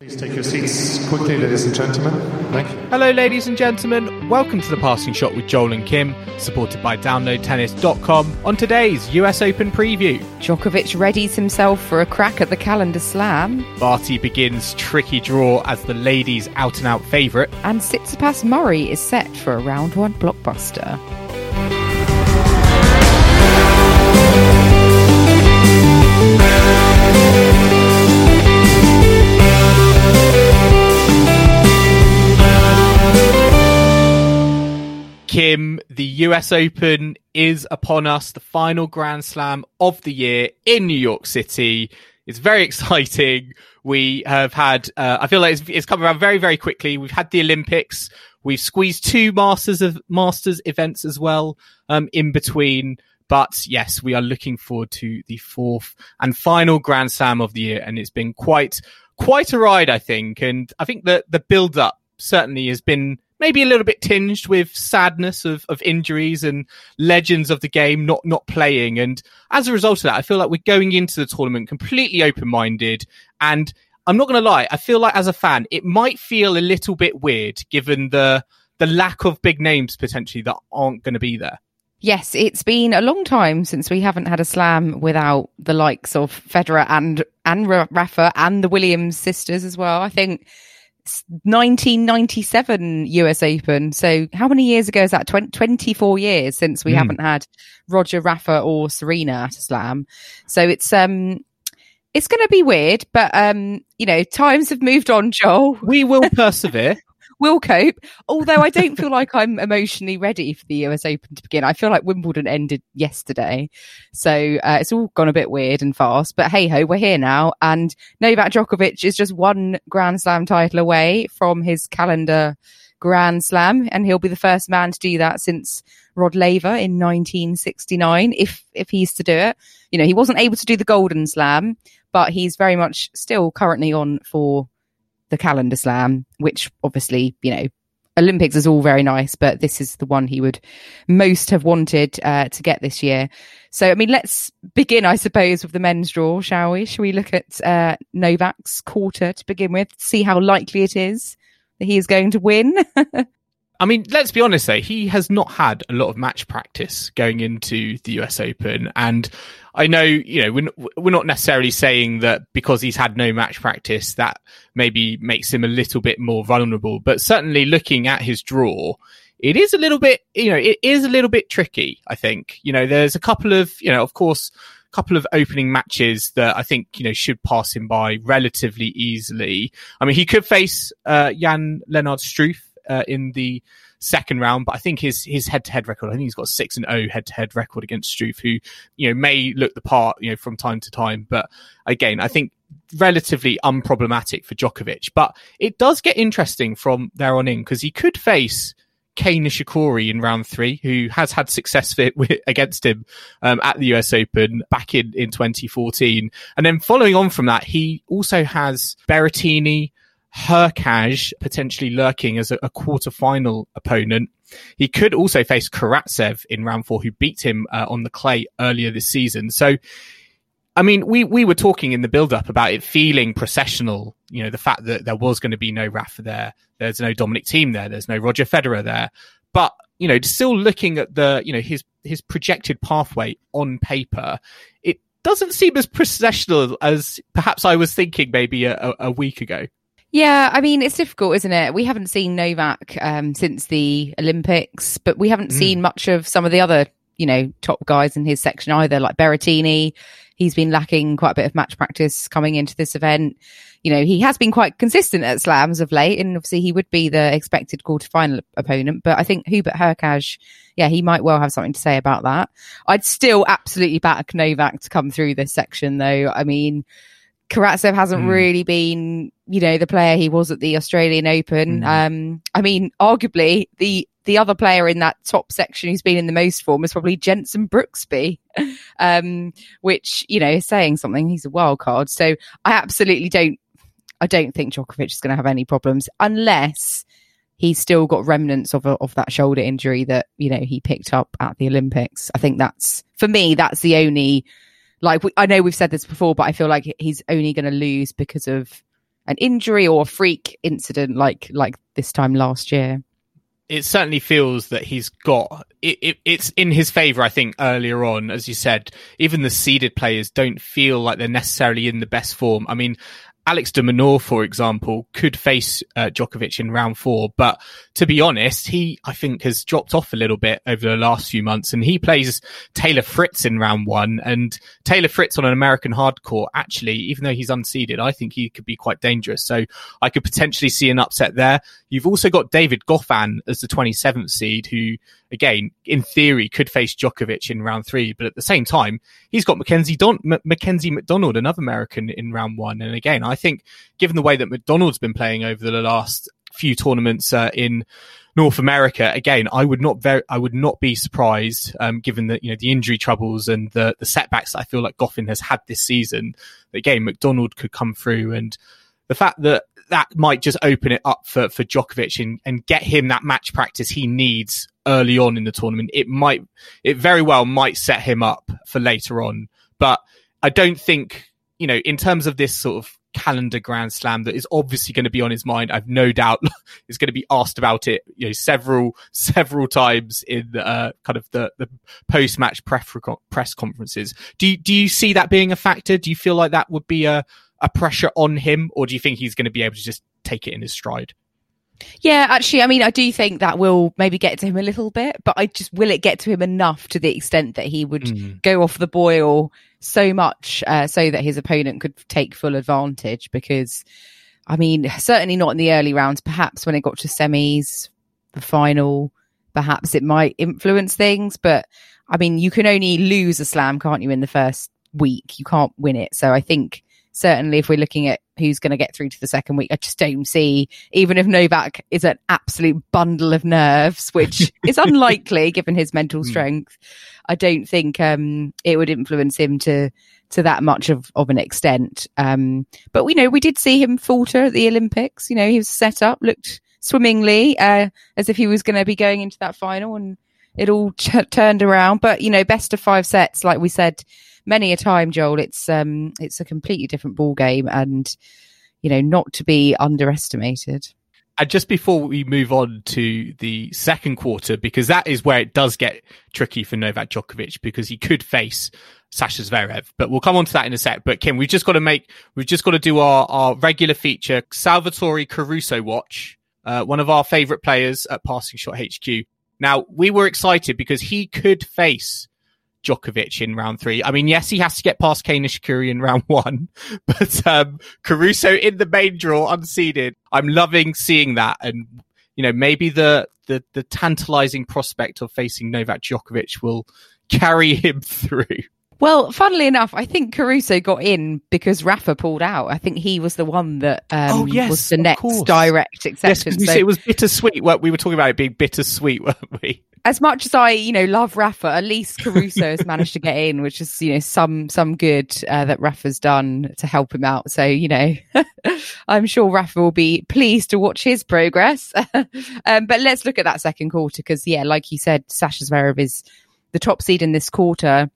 Please take your seats quickly, ladies and gentlemen. Thank you. Hello, ladies and gentlemen. Welcome to the Passing Shot with Joel and Kim, supported by DownloadTennis.com. On today's US Open preview, Djokovic readies himself for a crack at the calendar slam, Barty begins tricky draw as the ladies' out and out favourite. and Tsitsipas Murray is set for a round one blockbuster. Kim, the US Open is upon us, the final Grand Slam of the year in New York City. It's very exciting. We have had, uh, I feel like it's, it's come around very, very quickly. We've had the Olympics. We've squeezed two Masters of Masters events as well, um, in between. But yes, we are looking forward to the fourth and final Grand Slam of the year. And it's been quite, quite a ride, I think. And I think that the build up certainly has been maybe a little bit tinged with sadness of, of injuries and legends of the game not not playing. And as a result of that, I feel like we're going into the tournament completely open minded. And I'm not going to lie, I feel like as a fan, it might feel a little bit weird given the the lack of big names potentially that aren't going to be there. Yes, it's been a long time since we haven't had a slam without the likes of Federer and and Rafa and the Williams sisters as well. I think 1997 US Open. So how many years ago is that? 20, 24 years since we Hmm. haven't had Roger, Rafa, or Serena at a slam. So it's um it's going to be weird, but um you know times have moved on, Joel. We will persevere. Will cope. Although I don't feel like I'm emotionally ready for the US Open to begin. I feel like Wimbledon ended yesterday. So uh, it's all gone a bit weird and fast. But hey ho, we're here now. And Novak Djokovic is just one Grand Slam title away from his calendar Grand Slam. And he'll be the first man to do that since Rod Laver in 1969, if, if he's to do it. You know, he wasn't able to do the Golden Slam, but he's very much still currently on for the calendar slam, which obviously, you know, Olympics is all very nice, but this is the one he would most have wanted uh, to get this year. So, I mean, let's begin, I suppose, with the men's draw, shall we? Shall we look at uh, Novak's quarter to begin with, see how likely it is that he is going to win? I mean, let's be honest though, he has not had a lot of match practice going into the US Open. And I know, you know, we're, we're not necessarily saying that because he's had no match practice, that maybe makes him a little bit more vulnerable. But certainly looking at his draw, it is a little bit, you know, it is a little bit tricky, I think. You know, there's a couple of, you know, of course, couple of opening matches that I think, you know, should pass him by relatively easily. I mean, he could face, uh, Jan Lennard Struff, uh, in the second round, but I think his, his head to head record, I think he's got a six and O head to head record against Struff, who, you know, may look the part, you know, from time to time. But again, I think relatively unproblematic for Djokovic, but it does get interesting from there on in because he could face Kei Nishikori in round three, who has had success with, against him um, at the US Open back in, in 2014. And then following on from that, he also has Berrettini, Hurkacz potentially lurking as a, a quarter-final opponent. He could also face Karatsev in round four, who beat him uh, on the clay earlier this season. So, I mean, we, we were talking in the build-up about it feeling processional. You know, the fact that there was going to be no Rafa there, there's no Dominic Thiem there, there's no Roger Federer there, but you know, still looking at the you know his his projected pathway on paper, it doesn't seem as processional as perhaps I was thinking maybe a, a, a week ago. Yeah, I mean, it's difficult, isn't it? We haven't seen Novak um, since the Olympics, but we haven't Mm. seen much of some of the other you know, top guys in his section either, like Berrettini. He's been lacking quite a bit of match practice coming into this event. You know, he has been quite consistent at slams of late, and obviously he would be the expected quarterfinal opponent. But I think Hubert Hurkacz, yeah, he might well have something to say about that. I'd still absolutely back Novak to come through this section, though. I mean, Karatsev hasn't Mm. really been, you know, the player he was at the Australian Open. Mm. Um, I mean, arguably the the other player in that top section who's been in the most form is probably Jenson Brooksby, um, which you know is saying something. He's a wild card, so I absolutely don't. I don't think Djokovic is going to have any problems unless he's still got remnants of a, of that shoulder injury that you know he picked up at the Olympics. I think that's for me. That's the only like we, I know we've said this before, but I feel like he's only going to lose because of an injury or a freak incident like like this time last year. it certainly feels that he's got it, it, it's in his favor. I think earlier on, as you said, even the seeded players don't feel like they're necessarily in the best form. I mean, Alex de Minaur, for example, could face uh, Djokovic in round four, but to be honest, he I think has dropped off a little bit over the last few months, and he plays Taylor Fritz in round one, and Taylor Fritz on an American hardcore. Actually, even though he's unseeded, I think he could be quite dangerous. So I could potentially see an upset there. You've also got David Goffin as the 27th seed, who, again, in theory, could face Djokovic in round three. But at the same time, he's got Mackenzie, Don- M- Mackenzie McDonald, another American, in round one. And again, think given the way that McDonald's been playing over the last few tournaments uh, in North America, again, I would not very, I would not be surprised, um, given that you know the injury troubles and the the setbacks I feel like Goffin has had this season. That again, McDonald could come through, and the fact that that might just open it up for for Djokovic and, and get him that match practice he needs early on in the tournament. It might, it very well might set him up for later on. But I don't think, you know, in terms of this sort of calendar grand slam that is obviously going to be on his mind, I've no doubt is going to be asked about it, you know, several, several times in uh, kind of the, the post match press conferences. Do you, do you see that being a factor? Do you feel like that would be a, a pressure on him, or do you think he's going to be able to just take it in his stride? Yeah, actually, I mean, I do think that will maybe get to him a little bit, but I just will it get to him enough to the extent that he would Mm. go off the boil so much uh, so that his opponent could take full advantage? Because, I mean, certainly not in the early rounds. Perhaps when it got to semis, the final, perhaps it might influence things. But I mean, you can only lose a slam, can't you, in the first week? You can't win it. So I think certainly if we're looking at who's going to get through to the second week, I just don't see, even if Novak is an absolute bundle of nerves, which is unlikely given his mental strength, I don't think um, it would influence him to to that much of, of an extent. Um, but we know we did see him falter at the Olympics. You know, he was set up, looked swimmingly uh, as if he was going to be going into that final, and it all ch- turned around. But you know, best of five sets, like we said many a time, Joel. It's um, it's a completely different ball game, and you know, not to be underestimated. And just before we move on to the second quarter, because that is where it does get tricky for Novak Djokovic, because he could face Sasha Zverev. But we'll come on to that in a sec. But Kim, we've just got to make, we've just got to do our, our regular feature, Salvatore Caruso watch, uh, one of our favorite players at Passing Shot HQ. Now, we were excited because he could face Djokovic in round three. I mean, yes, he has to get past Nishikori in round one, but um, Caruso in the main draw, unseeded. I'm loving seeing that, and you know, maybe the the the tantalizing prospect of facing Novak Djokovic will carry him through. Well, funnily enough, I think Caruso got in because Rafa pulled out. I think he was the one that um, Oh, yes, was the next course. direct Yes, acceptance. we So it was bittersweet. Well, we were talking about it being bittersweet, weren't we? As much as I, you know, love Rafa, at least Caruso has managed to get in, which is, you know, some some good uh, that Rafa's done to help him out. So, you know, I'm sure Rafa will be pleased to watch his progress. um, but let's look at that second quarter because, yeah, like you said, Sasha Zverev is the top seed in this quarter.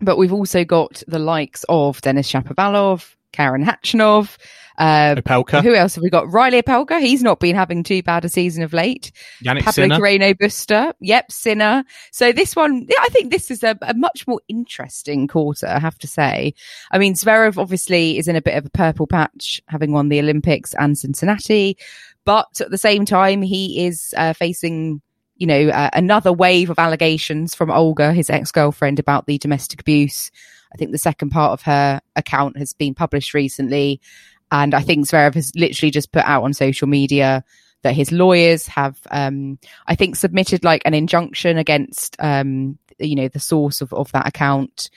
But we've also got the likes of Denis Shapovalov, Karen Khachanov. Uh, Opelka, who else have we got? Reilly Opelka. He's not been having too bad a season of late. Jannik Pablo Sinner. Carreno Busta. Yep, Sinner. So this one, yeah, I think this is a, a much more interesting quarter, I have to say. I mean, Zverev obviously is in a bit of a purple patch, having won the Olympics and Cincinnati, but at the same time, he is uh, facing you know, uh, another wave of allegations from Olga, his ex girlfriend, about the domestic abuse. I think the second part of her account has been published recently. And I think Zverev has literally just put out on social media that his lawyers have, um, I think, submitted like an injunction against, um, you know, the source of, of that account.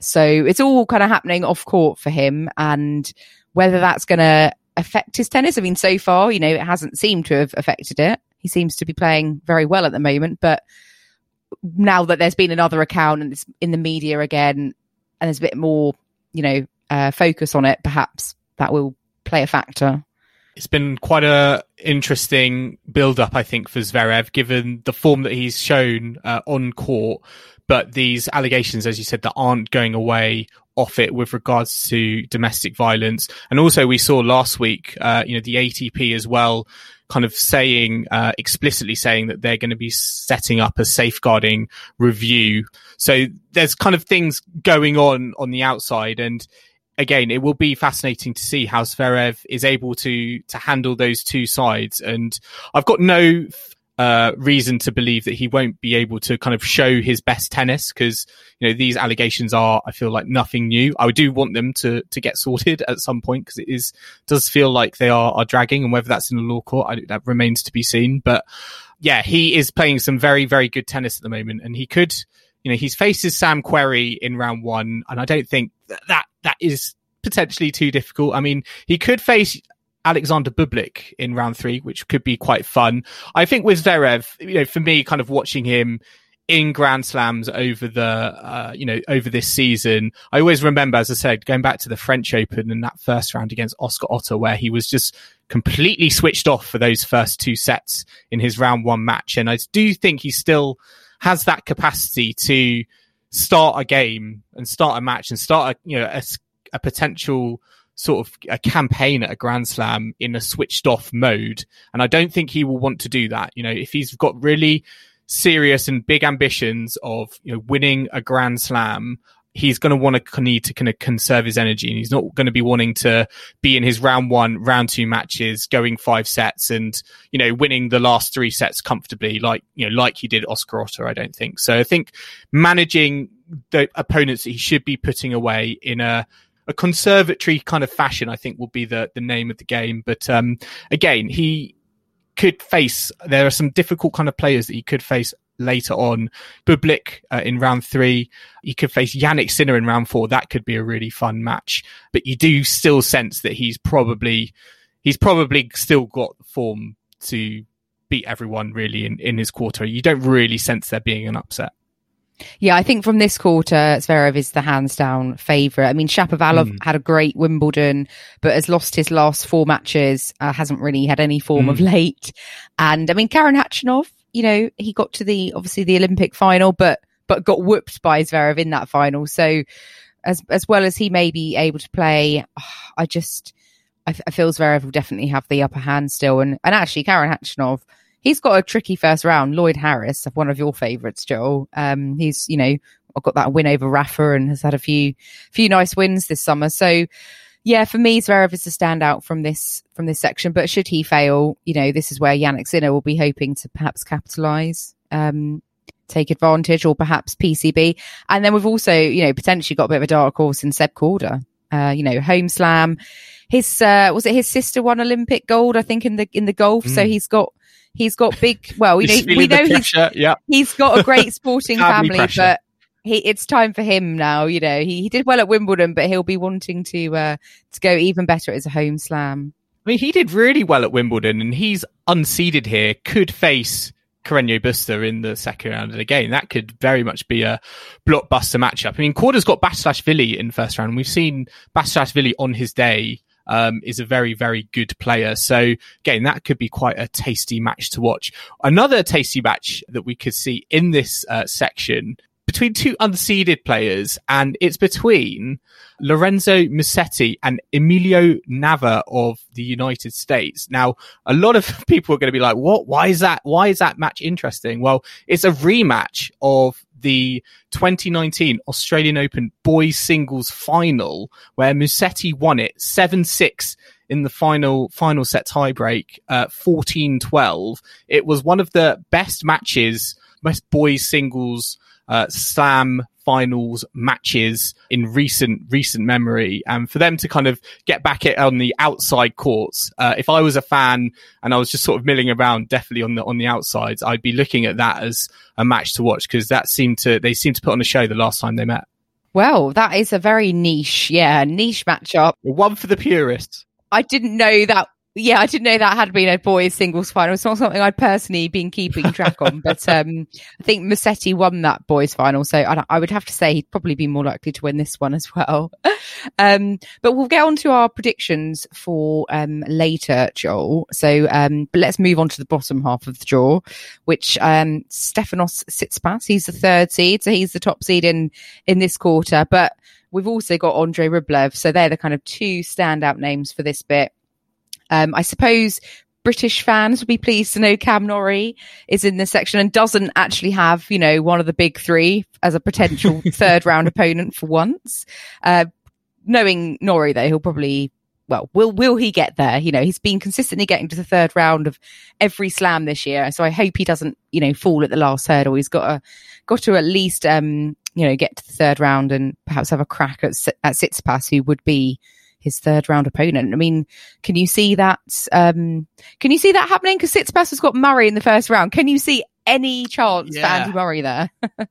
So it's all kind of happening off court for him. And whether that's going to affect his tennis, I mean, so far, you know, it hasn't seemed to have affected it. He seems to be playing very well at the moment, but now that there's been another account and it's in the media again, and there's a bit more, you know, uh, focus on it, perhaps that will play a factor. It's been quite a interesting build up, I think, for Zverev, given the form that he's shown uh, on court. But these allegations, as you said, that aren't going away off it with regards to domestic violence. And also we saw last week, uh, you know, the ATP as well kind of saying, uh, explicitly saying that they're going to be setting up a safeguarding review. So there's kind of things going on on the outside. And again, it will be fascinating to see how Zverev is able to, to handle those two sides. And I've got no uh, reason to believe that he won't be able to kind of show his best tennis because you know these allegations are I feel like nothing new. I do want them to to get sorted at some point because it is does feel like they are are dragging and whether that's in the law court I, that remains to be seen. But yeah, he is playing some very very good tennis at the moment and he could you know he's faces Sam Querrey in round one and I don't think that that, that is potentially too difficult. I mean he could face Alexander Bublik in round three, which could be quite fun. I think with Zverev, you know, for me, kind of watching him in Grand Slams over the, uh, you know, over this season, I always remember, as I said, going back to the French Open and that first round against Oscar Otte, where he was just completely switched off for those first two sets in his round one match. And I do think he still has that capacity to start a game and start a match and start a, you know, a, a potential sort of a campaign at a grand slam in a switched off mode. And I don't think he will want to do that. You know, if he's got really serious and big ambitions of, you know, winning a grand slam, he's going to want to need to kind of conserve his energy and he's not going to be wanting to be in his round one, round two matches, going five sets and, you know, winning the last three sets comfortably, like, you know, like he did Oscar Otte, I don't think. So I think managing the opponents that he should be putting away in a a conservatory kind of fashion, I think will be the, the name of the game. But, um, again, he could face, there are some difficult kind of players that he could face later on. Bublik uh, in round three. You could face Jannik Sinner in round four. That could be a really fun match. But you do still sense that he's probably, he's probably still got form to beat everyone really in, in his quarter. You don't really sense there being an upset. Yeah, I think from this quarter, Zverev is the hands down favourite. I mean, Shapovalov mm. had a great Wimbledon, but has lost his last four matches, uh, hasn't really had any form mm. of late. And I mean, Karen Khachanov, you know, he got to the, obviously the Olympic final, but, but got whooped by Zverev in that final. So as, as well as he may be able to play, I just, I, I feel Zverev will definitely have the upper hand still. And, and actually Karen Khachanov, he's got a tricky first round. Lloyd Harris, one of your favourites, Joel. Um, he's you know got that win over Rafa and has had a few few nice wins this summer. So yeah, for me, Zverev is a standout from this from this section. But should he fail, you know, this is where Jannik Sinner will be hoping to perhaps capitalise. Um, take advantage or perhaps PCB. And then we've also, you know, potentially got a bit of a dark horse in Seb Korda. Uh, you know, home slam. His uh, was it his sister won Olympic gold, I think, in the in the golf. Mm. So he's got He's got big. Well, you know, we know he's yeah. he's got a great sporting family, pressure. but he, it's time for him now. You know, he, he did well at Wimbledon, but he'll be wanting to uh, to go even better as a home slam. I mean, he did really well at Wimbledon, and he's unseeded here. Could face Carreño Busta in the second round. And again, that could very much be a blockbuster matchup. I mean, Korda's got Basilashvili in first round. We've seen Basilashvili on his day um, is a very, very good player. So again, that could be quite a tasty match to watch. Another tasty match that we could see in this uh, section between two unseeded players, and it's between Lorenzo Musetti and Emilio Nava of the United States. Now, a lot of people are going to be like, "What? Why is that? Why is that match interesting?" Well, it's a rematch of the 2019 Australian Open boys singles final where Musetti won it 7-6 in the final final set tiebreak, uh, 14-12. It was one of the best matches, best boys singles uh, slam finals matches in recent recent memory and for them to kind of get back it on the outside courts uh, if i was a fan and i was just sort of milling around definitely on the on the outsides i'd be looking at that as a match to watch because that seemed to they seemed to put on a show the last time they met Well, that is a very niche, yeah, niche matchup. one for the purists I didn't know that. Yeah, I didn't know that had been a boys singles final. It's not something I'd personally been keeping track on, but um, I think Musetti won that boys final, so I, I would have to say he'd probably be more likely to win this one as well. um, but we'll get on to our predictions for um, later, Joel. So, um, but let's move on to the bottom half of the draw, which um, Stefanos Tsitsipas. He's the third seed, so he's the top seed in in this quarter, but. We've also got Andre Rublev, so they're the kind of two standout names for this bit. Um, I suppose British fans would be pleased to know Cam Norrie is in this section and doesn't actually have, you know, one of the big three as a potential third round opponent for once. Uh, knowing Norrie though, he'll probably, well, will, will he get there? You know, he's been consistently getting to the third round of every slam this year. So I hope he doesn't, you know, fall at the last hurdle. He's got to, got to at least, um, you know, get to the third round and perhaps have a crack at, at Tsitsipas, who would be his third round opponent. I mean, can you see that? Um, can you see that happening? Because Tsitsipas has got Murray in the first round. Can you see any chance for Andy Murray there?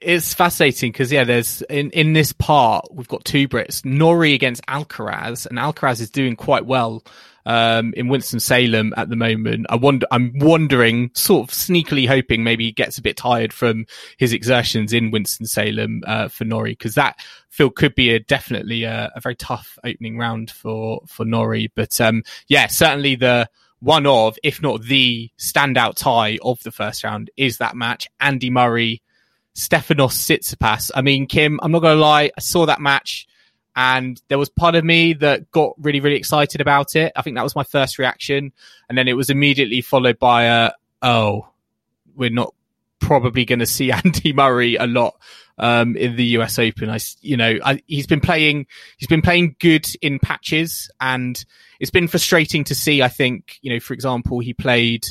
it's fascinating because yeah, there's in in this part we've got two Brits, Norrie against Alcaraz, and Alcaraz is doing quite well um, in Winston Salem at the moment. I wonder, I'm wondering, sort of sneakily hoping maybe he gets a bit tired from his exertions in Winston Salem uh, for Norrie because that feel could be a definitely a, a very tough opening round for for Norrie. But um, yeah, certainly the one of, if not the standout tie of the first round is that match. Andy Murray Stefanos Tsitsipas. I mean, Kim, I'm not going to lie. I saw that match and there was part of me that got really, really excited about it. I think that was my first reaction. And then it was immediately followed by a, oh, we're not probably going to see Andy Murray a lot um, in the US Open. I, you know, I, he's been playing, he's been playing good in patches and it's been frustrating to see. I think, you know, for example, he played,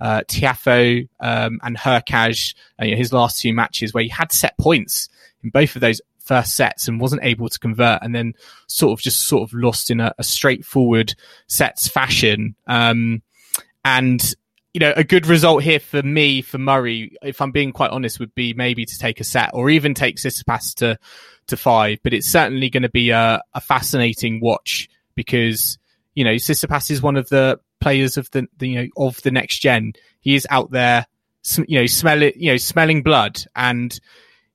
uh, Tiafoe, um, and Hurkacz, uh, you know, his last two matches where he had set points in both of those first sets and wasn't able to convert and then sort of just sort of lost in a, a straightforward sets fashion. Um, and, you know, a good result here for me, for Murray, if I'm being quite honest, would be maybe to take a set or even take Tsitsipas to, to five, but it's certainly going to be a, a fascinating watch because, you know, Tsitsipas is one of the players of the, the, you know, of the next gen. He is out there, you know, smell it, you know, smelling blood and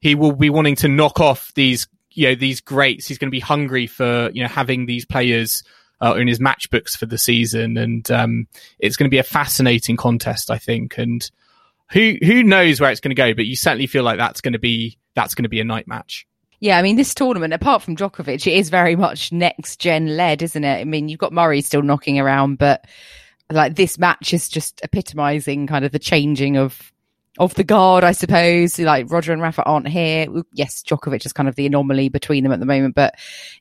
he will be wanting to knock off these, you know, these greats. He's going to be hungry for, you know, having these players uh, in his matchbooks for the season. And, um, it's going to be a fascinating contest, I think. And who, who knows where it's going to go, but you certainly feel like that's going to be, that's going to be a night match. Yeah, I mean, this tournament, apart from Djokovic, it is very much next gen led, isn't it? I mean, you've got Murray still knocking around, but like this match is just epitomizing kind of the changing of of the guard, I suppose. Like Roger and Rafa aren't here. Yes, Djokovic is kind of the anomaly between them at the moment, but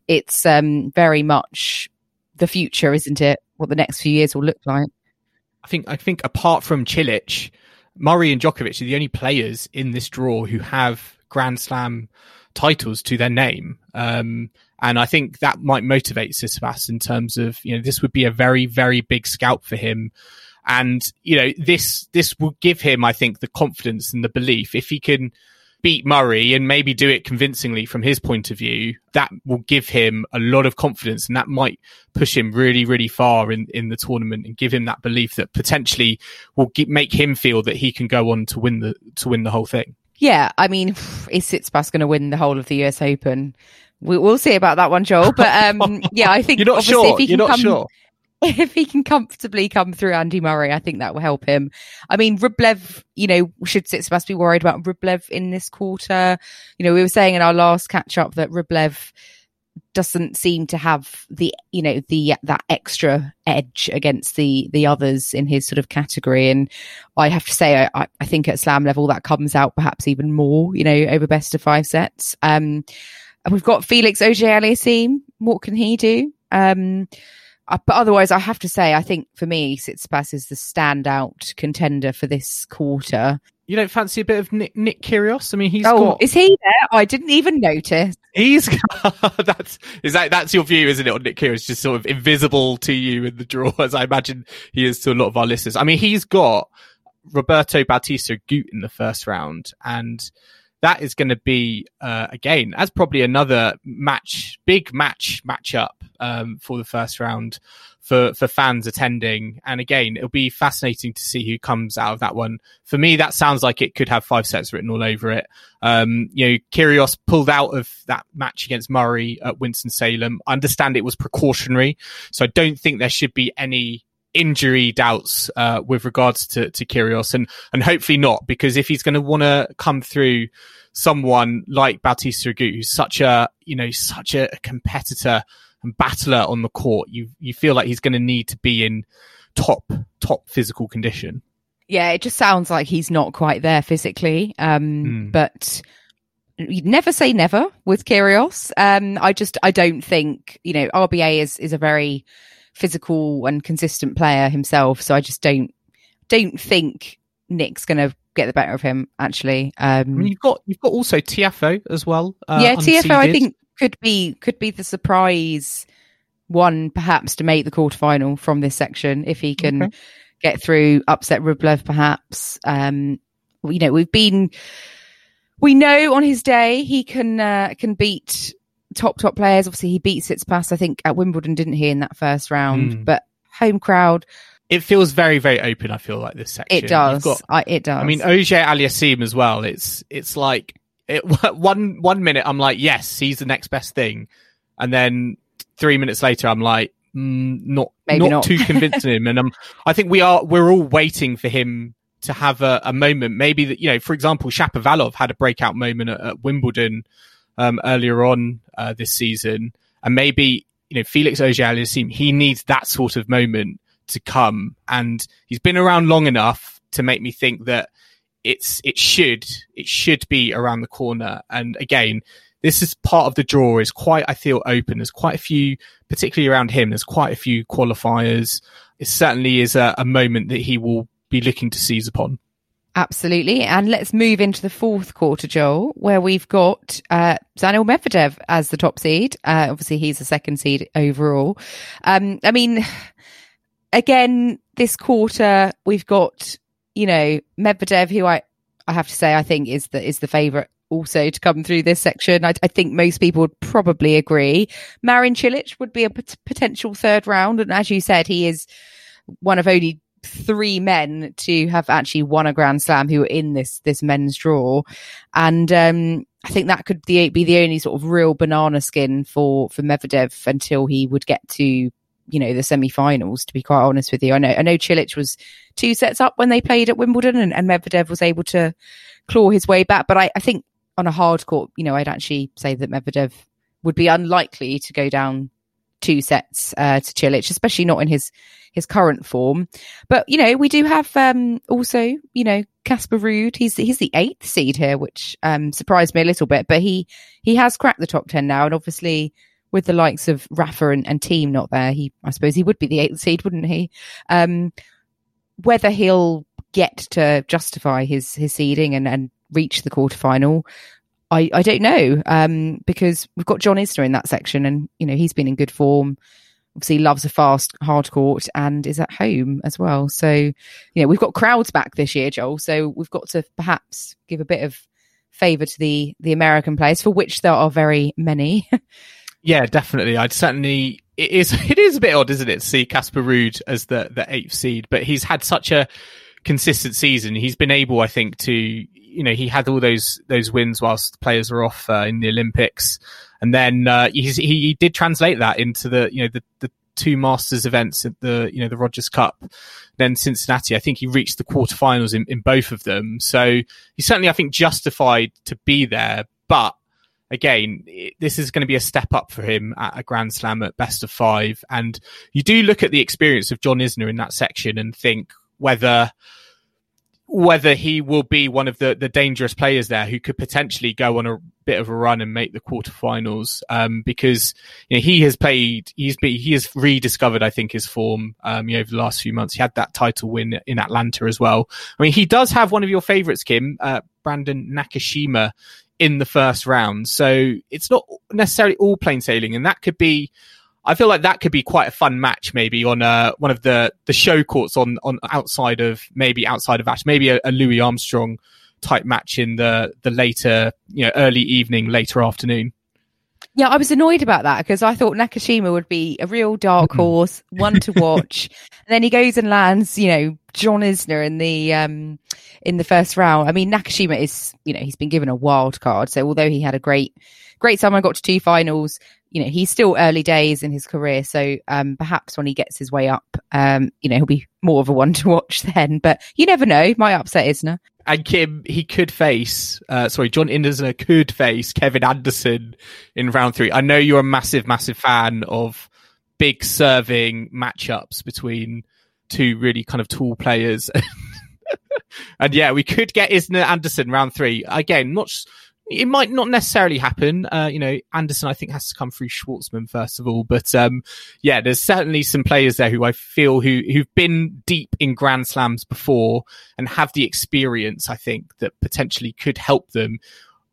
it's um very much the future, isn't it? What the next few years will look like. I think I think apart from Cilic, Murray and Djokovic are the only players in this draw who have Grand Slam titles to their name. Um, and I think that might motivate Tsitsipas in terms of, you know, this would be a very, very big scalp for him. And, you know, this, this will give him, I think, the confidence and the belief if he can beat Murray and maybe do it convincingly from his point of view, that will give him a lot of confidence and that might push him really, really far in, in the tournament and give him that belief that potentially will gi- make him feel that he can go on to win the, to win the whole thing. Yeah, I mean, is Tsitsipas going to win the whole of the US Open? We, we'll see about that one, Joel. But um, yeah, I think You're not obviously sure. if he You're can not come, sure. if he can comfortably come through Andy Murray, I think that will help him. I mean, Rublev, you know, should Tsitsipas be worried about Rublev in this quarter? You know, we were saying in our last catch up that Rublev doesn't seem to have the, you know, the, that extra edge against the, the others in his sort of category. And I have to say, I, I think at slam level that comes out perhaps even more, you know, over best of five sets. Um, we've got Felix Auger Aliassime. What can he do? Um, uh, but otherwise, I have to say, I think for me, Tsitsipas is the standout contender for this quarter. You don't fancy a bit of Nick, Nick Kyrgios? I mean, he's oh, got. is he there? I didn't even notice. He's that's is that that's your view, isn't it? On Nick Kyrgios, just sort of invisible to you in the draw, as I imagine he is to a lot of our listeners. I mean, he's got Roberto Bautista Agut in the first round, and that is going to be uh, again as probably another match, big match matchup um, for the first round for for fans attending. And again, it'll be fascinating to see who comes out of that one. For me, that sounds like it could have five sets written all over it. Um, you know, Kyrgios pulled out of that match against Murray at Winston Salem. I understand it was precautionary, so I don't think there should be any injury doubts uh, with regards to to Kyrgios, and and hopefully not, because if he's going to want to come through someone like Bautista Agut, who's such a you know such a competitor and battler on the court, you you feel like he's going to need to be in top top physical condition. Yeah, it just sounds like he's not quite there physically. Um, Mm. but you'd never say never with Kyrgios. Um, I just I don't think you know RBA is is a very physical and consistent player himself, so I just don't don't think Nick's going to get the better of him. Actually, um, I mean, you've got you've got also Tiafoe as well. Uh, yeah, Tiafoe I think could be could be the surprise one perhaps to make the quarterfinal from this section if he can Okay. get through, upset Rublev perhaps. Um, you know, we've been we know on his day he can uh, can beat top top players. Obviously, he beat Tsitsipas I think at Wimbledon, didn't he, in that first round? Mm. But home crowd, It feels very very open. I feel like this section. it does. Got I, it does. I mean, Auger Aliassime as well. It's it's like it, one one minute I'm like, yes, he's the next best thing, and then three minutes later I'm like, mm, not Maybe not, not. too convincing him. And um, I think we are we're all waiting for him to have a, a moment. Maybe that you know, for example, Shapovalov had a breakout moment at, at Wimbledon um, earlier on uh, this season, and maybe you know Felix Auger Aliassime he needs that sort of moment to come, and he's been around long enough to make me think that it's it should it should be around the corner. And again, this is part of the draw is quite I feel open. There's quite a few, particularly around him. There's quite a few qualifiers. It certainly is a, a moment that he will be looking to seize upon. Absolutely. And let's move into the fourth quarter, Joel, where we've got uh, Daniel Medvedev as the top seed. Uh, obviously, he's the second seed overall. Um, I mean, again, this quarter, we've got, you know, Medvedev, who I, I have to say, I think is the, is the favourite also to come through this section. I, I think most people would probably agree. Marin Cilic would be a pot- potential third round. And as you said, he is one of only three men to have actually won a Grand Slam who are in this this men's draw, and um, I think that could be the only sort of real banana skin for for Medvedev until he would get to you know the semi-finals. To be quite honest with you, I know I know Cilic was two sets up when they played at Wimbledon, and, and Medvedev was able to claw his way back. But I, I think on a hard court, you know, I'd actually say that Medvedev would be unlikely to go down two sets uh, to Cilic, especially not in his his current form. But you know, we do have um, also you know Casper Ruud. He's he's the eighth seed here, which um, surprised me a little bit. But he he has cracked the top ten now, and obviously with the likes of Rafa and, and Thiem not there, he I suppose he would be the eighth seed, wouldn't he? Um, whether he'll get to justify his his seeding and and reach the quarterfinal. I, I don't know um, because we've got John Isner in that section, and you know he's been in good form. Obviously, loves a fast hard court and is at home as well. So, you know, we've got crowds back this year, Joel. So we've got to perhaps give a bit of favour to the the American players, for which there are very many. Yeah, definitely. I'd certainly. It is. It is a bit odd, isn't it, to see Casper Ruud as the the eighth seed, but he's had such a consistent season. He's been able, I think, to you know he had all those those wins whilst players were off uh, in the Olympics, and then uh, he he did translate that into the you know the the two Masters events at the you know the Rogers Cup, then Cincinnati. I think he reached the quarterfinals in, in both of them. So he's certainly I think justified to be there, but again, this is going to be a step up for him at a Grand Slam at best of five. And you do look at the experience of John Isner in that section and think whether whether he will be one of the, the dangerous players there who could potentially go on a bit of a run and make the quarterfinals. Um, because you know, he has played, he's been, he has rediscovered, I think, his form, um, you know, over the last few months. He had that title win in Atlanta as well. I mean, he does have one of your favorites, Kim, uh, Brandon Nakashima in the first round. So it's not necessarily all plain sailing and that could be, I feel like that could be quite a fun match, maybe on uh, one of the the show courts on on outside of maybe outside of Ashe, maybe a, a Louis Armstrong type match in the the later you know early evening, later afternoon. Yeah, I was annoyed about that because I thought Nakashima would be a real dark horse, one to watch. and then he goes and lands, you know, John Isner in the um in the first round. I mean, Nakashima is, you know, he's been given a wild card. So although he had a great great summer, got to two finals, you know, he's still early days in his career. So um, perhaps when he gets his way up, um, you know, he'll be more of a one to watch then. But you never know. Might upset Isner. And Kim, he could face, uh, sorry, John Isner could face Kevin Anderson in round three. I know you're a massive, massive fan of big serving matchups between two really kind of tall players. and yeah, we could get Isner Anderson round three. Again, not it might not necessarily happen. Uh, you know, Anderson, I think, has to come through Schwartzman first of all. But um, yeah, there's certainly some players there who I feel who who've been deep in Grand Slams before and have the experience. I think that potentially could help them.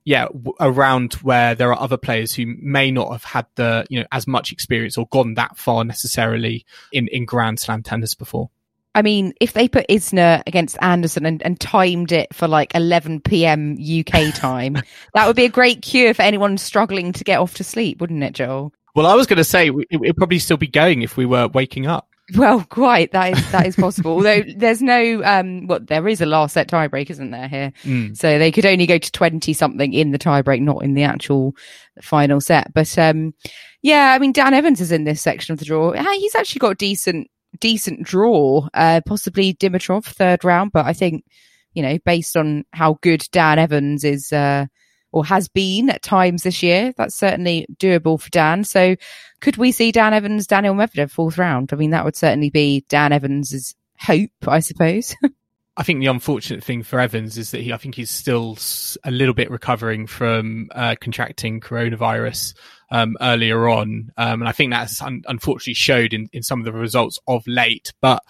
Yeah, w- around where there are other players who may not have had the you know as much experience or gone that far necessarily in in Grand Slam tennis before. I mean, if they put Isner against Anderson and, and timed it for like 11 p.m. UK time, that would be a great cure for anyone struggling to get off to sleep, wouldn't it, Joel? Well, I was going to say it would probably still be going if we were waking up. Well, quite that is that is possible. Although there's no um, what well, there is a last set tiebreak, isn't there here? Mm. So they could only go to twenty something in the tiebreak, not in the actual final set. But um, yeah, I mean Dan Evans is in this section of the draw. He's actually got decent decent draw, uh, possibly Dimitrov third round, but I think, you know, based on how good Dan Evans is, uh, or has been at times this year, that's certainly doable for Dan. So could we see Dan Evans, Daniel Medvedev fourth round? I mean, that would certainly be Dan Evans's hope, I suppose. I think the unfortunate thing for Evans is that he, I think he's still a little bit recovering from uh, contracting coronavirus um, earlier on, um, and I think that's un- unfortunately showed in, in some of the results of late. But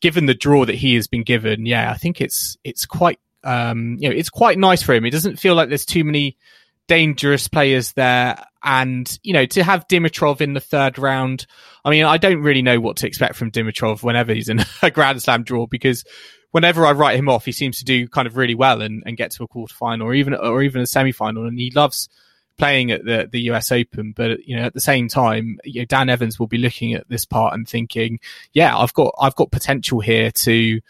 given the draw that he has been given, yeah, I think it's it's quite um, you know it's quite nice for him. It doesn't feel like there's too many dangerous players there. And, you know, to have Dimitrov in the third round, I mean, I don't really know what to expect from Dimitrov whenever he's in a Grand Slam draw because whenever I write him off, he seems to do kind of really well and, and get to a quarter final or even or even a semi final. And he loves playing at the the US Open. But you know, at the same time, you know, Dan Evans will be looking at this part and thinking, yeah, I've got I've got potential here to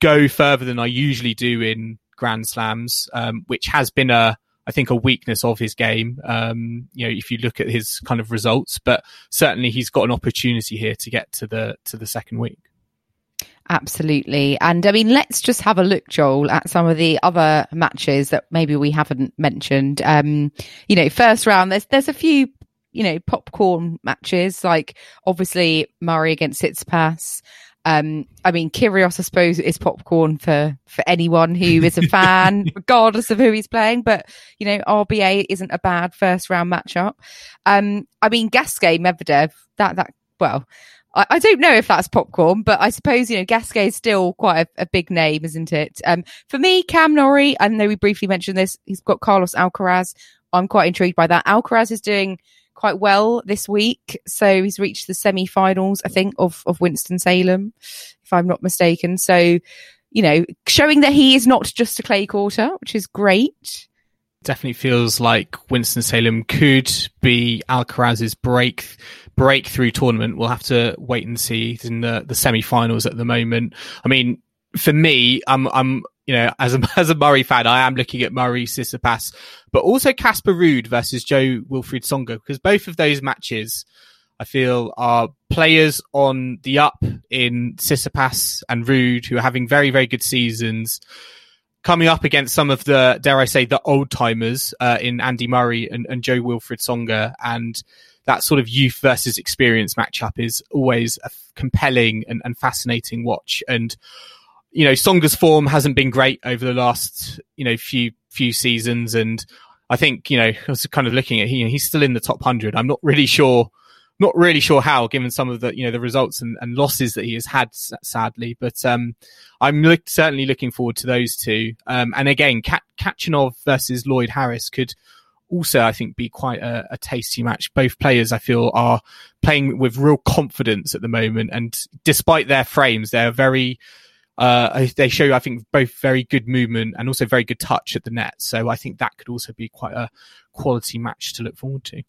go further than I usually do in Grand Slams, um, which has been a I think a weakness of his game. Um, you know, if you look at his kind of results, but certainly he's got an opportunity here to get to the to the second week. Absolutely. And I mean, let's just have a look, Joel, at some of the other matches that maybe we haven't mentioned. Um, you know, first round, there's, there's a few, you know, popcorn matches, like obviously Murray against Tsitsipas. Um, I mean, Kyrgios, I suppose, is popcorn for, for anyone who is a fan, regardless of who he's playing. But, you know, RBA isn't a bad first round matchup. Um, I mean, Gasquet, Medvedev, that, that, well, I, don't know if that's popcorn, but I suppose, you know, Gasquet is still quite a, a big name, isn't it? Um, for me, Cam Norrie, I know we briefly mentioned this, he's got Carlos Alcaraz. I'm quite intrigued by that. Alcaraz is doing quite well this week. So he's reached the semi-finals, I think, of, of Winston-Salem, if I'm not mistaken. So, you know, showing that he is not just a clay courter, which is great definitely feels like Winston Salem could be Alcaraz's break breakthrough tournament. We'll have to wait and see. He's in the the semi-finals at the moment. I mean, for me, I'm I'm you know as a as a Murray fan, I am looking at Murray Tsitsipas, but also Casper Ruud versus Jo-Wilfried Tsonga because both of those matches. I feel are players on the up in Tsitsipas and Ruud who are having very, very good seasons coming up against some of the, dare I say, the old timers uh, in Andy Murray and, and Jo-Wilfried Tsonga. And that sort of youth versus experience matchup is always a compelling and, and fascinating watch. And you know, Tsonga's form hasn't been great over the last, you know, few few seasons, and I think you know, I was kind of looking at he, he's still in the top hundred. I'm not really sure, not really sure how, given some of the you know the results and, and losses that he has had, sadly. But um, I'm look, certainly looking forward to those two. Um, and again, Kat- Khachanov versus Lloyd Harris could also, I think, be quite a, a, tasty match. Both players, I feel, are playing with real confidence at the moment, and despite their frames, they're very. Uh, they show, I think, both very good movement and also very good touch at the net. So I think that could also be quite a quality match to look forward to.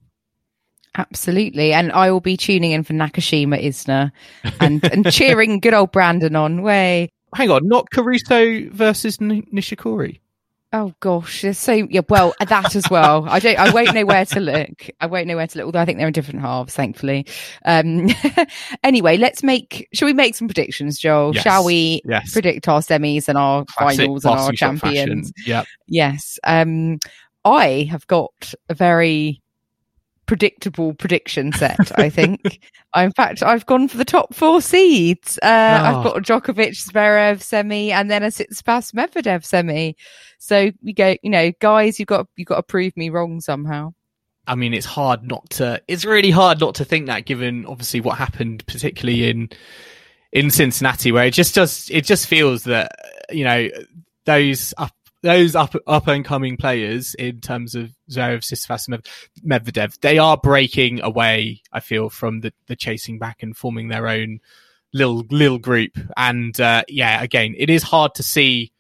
Absolutely. And I will be tuning in for Nakashima Isner and, and cheering good old Brandon on. Way. Hang on, not Caruso versus Nishikori. Oh gosh, there's so yeah. Well, that as well. I don't. I won't know where to look. I won't know where to look. Although I think they're in different halves, thankfully. Um, anyway, let's make. Shall we make some predictions, Joel? Yes. Shall we yes. predict our semis and our Classic finals and our champions? Yeah. Yes. Um, I have got a very predictable prediction set. I think. in fact, I've gone for the top four seeds. Uh, oh. I've got a Djokovic Zverev semi, and then a Tsitsipas Medvedev semi. So we go, you know, guys, you've got you've got to prove me wrong somehow. I mean, it's hard not to. It's really hard not to think that, given obviously what happened, particularly in in Cincinnati, where it just does. It just feels that you know those up those up up and coming players in terms of Zverev, Tsitsipas, Medvedev, they are breaking away. I feel from the the chasing back and forming their own little little group. And uh, yeah, again, it is hard to see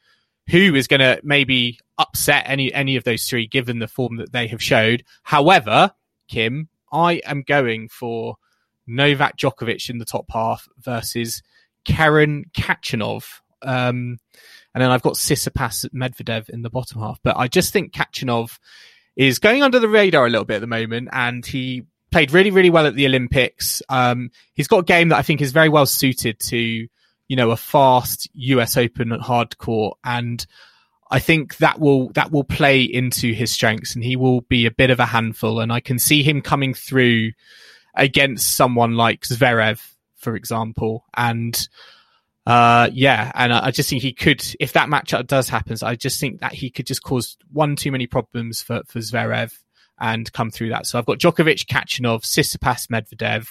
who is going to maybe upset any any of those three given the form that they have showed. However, Kim, I am going for Novak Djokovic in the top half versus Karen Khachanov. Um, and then I've got Tsitsipas Medvedev in the bottom half. But I just think Khachanov is going under the radar a little bit at the moment, and he played really, really well at the Olympics. Um, he's got a game that I think is very well suited to, you know, a fast US Open hard court, and I think that will that will play into his strengths, and he will be a bit of a handful. And I can see him coming through against someone like Zverev, for example, and uh, yeah, and I, I, just think he could, if that matchup does happen, I just think that he could just cause one too many problems for, for Zverev and come through that. So I've got Djokovic, Khachanov, Tsitsipas, Medvedev,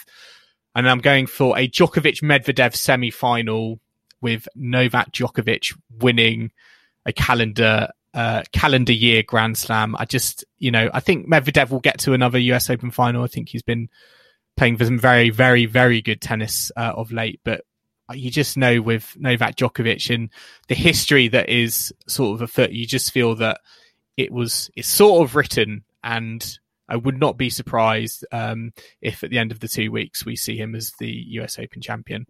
and I'm going for a Djokovic Medvedev semi final with Novak Djokovic winning a calendar uh, calendar year Grand Slam. I just, you know, I think Medvedev will get to another US Open final. I think he's been playing for some very, very, very good tennis uh, of late, but you just know with Novak Djokovic and the history that is sort of a afoot, you just feel that it was it's sort of written, and I would not be surprised um, if at the end of the two weeks we see him as the U.S. Open champion.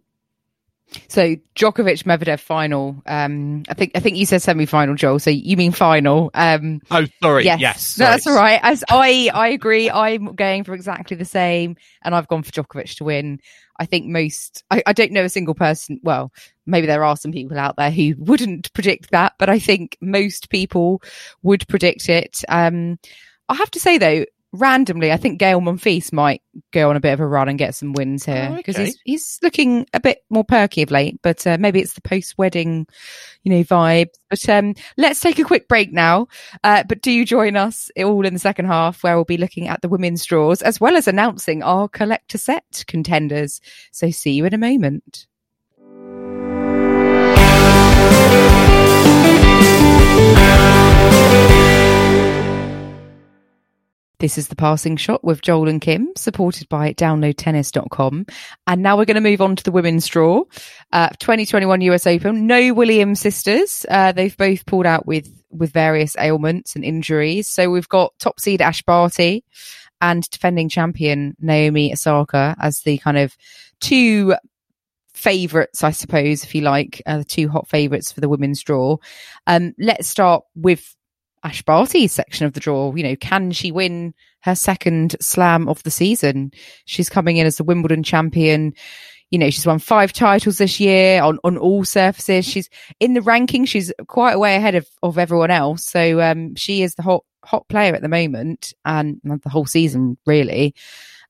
So Djokovic Medvedev final. Um, I think I think you said semi final, Joel. So you mean final? Um, oh, sorry. Yes, yes no, that's all right. As I I agree, I'm going for exactly the same, and I've gone for Djokovic to win. I think most. I, I don't know a single person. Well, maybe there are some people out there who wouldn't predict that, but I think most people would predict it. Um, I have to say though, randomly, I think Gael Monfils might go on a bit of a run and get some wins here because oh, okay. he's he's looking a bit more perky of late. But uh, maybe it's the post wedding, you know, vibe. But um, let's take a quick break now. Uh, but do you join us all in the second half where we'll be looking at the women's draws as well as announcing our Collect A Set contenders. So see you in a moment. This is the passing shot with Joel and Kim, supported by downloadtennis.com. And now we're going to move on to the women's draw. Uh, 2021 US Open. No Williams sisters. Uh, they've both pulled out with, with various ailments and injuries. So we've got top seed Ash Barty and defending champion Naomi Osaka as the kind of two favorites, I suppose, if you like, uh, the two hot favorites for the women's draw. Um, let's start with Ash Barty's section of the draw. You know, can she win her second slam of the season? She's coming in as the Wimbledon champion. You know, she's won five titles this year on, on all surfaces. She's in the ranking. She's quite a way ahead of, of everyone else. So, um, she is the hot, hot player at the moment and the whole season, really.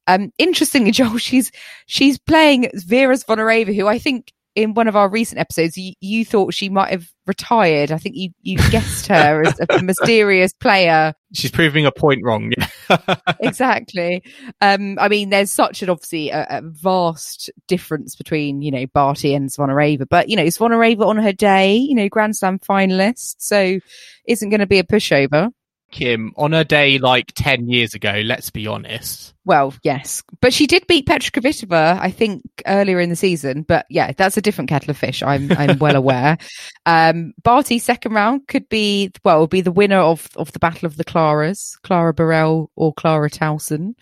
Um, interestingly, Joel, she's, she's playing Vera Zvonareva, who I think in one of our recent episodes, you, you thought she might have retired. I think you, you guessed her as a mysterious player. She's proving a point wrong. exactly. Um, I mean, there's such an obviously a, a, vast difference between, you know, Barty and Zvonareva, but you know, Zvonareva on her day, you know, Grand Slam finalist. So isn't going to be a pushover. Kim on a day like 10 years ago, let's be honest. Well, yes. But she did beat Petra Kvitova, I think, earlier in the season. But yeah, that's a different kettle of fish. I'm I'm well aware. Um, Barty second round could be well, be the winner of of the Battle of the Claras, Clara Burel or Clara Tauson.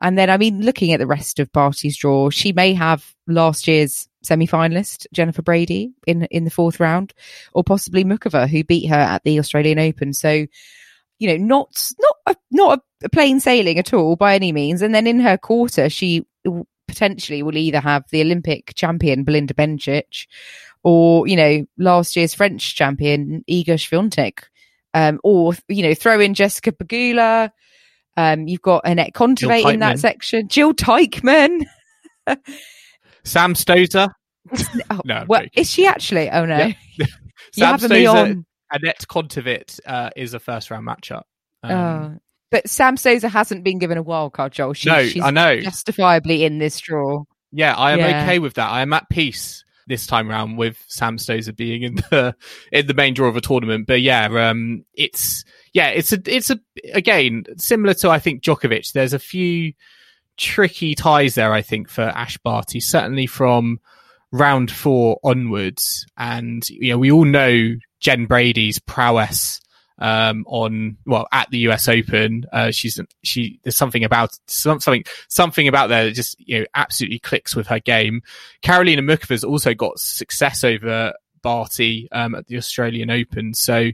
And then, I mean, looking at the rest of Barty's draw, she may have last year's semi-finalist Jennifer Brady in in the fourth round, or possibly Muchova, who beat her at the Australian Open. So you know, not not a, not a plain sailing at all by any means. And then in her quarter, she potentially will either have the Olympic champion Belinda Bencic, or you know, last year's French champion Iga Swiatek, um, or you know, throw in Jessica Pegula. Um, you've got Anett Kontaveit in that section. Jill Teichmann. Sam Stosur. oh, no, well, is she actually? Oh no. Yeah. you having Anett Kontaveit uh, is a first round matchup. Um, oh. But Sam Stosur hasn't been given a wild card, Joel. She, no, she's I know. Justifiably in this draw. Yeah, I am yeah. okay with that. I am at peace this time around with Sam Stosur being in the in the main draw of a tournament. But yeah, um, it's yeah, it's a it's a again similar to I think Djokovic. There's a few tricky ties there. I think for Ash Barty, certainly from round four onwards, and you know we all know Jen Brady's prowess um, on well at the US Open. Uh, she's she there's something about something something about there that just you know absolutely clicks with her game. Karolina Muchova's also got success over Barty um, at the Australian Open, so.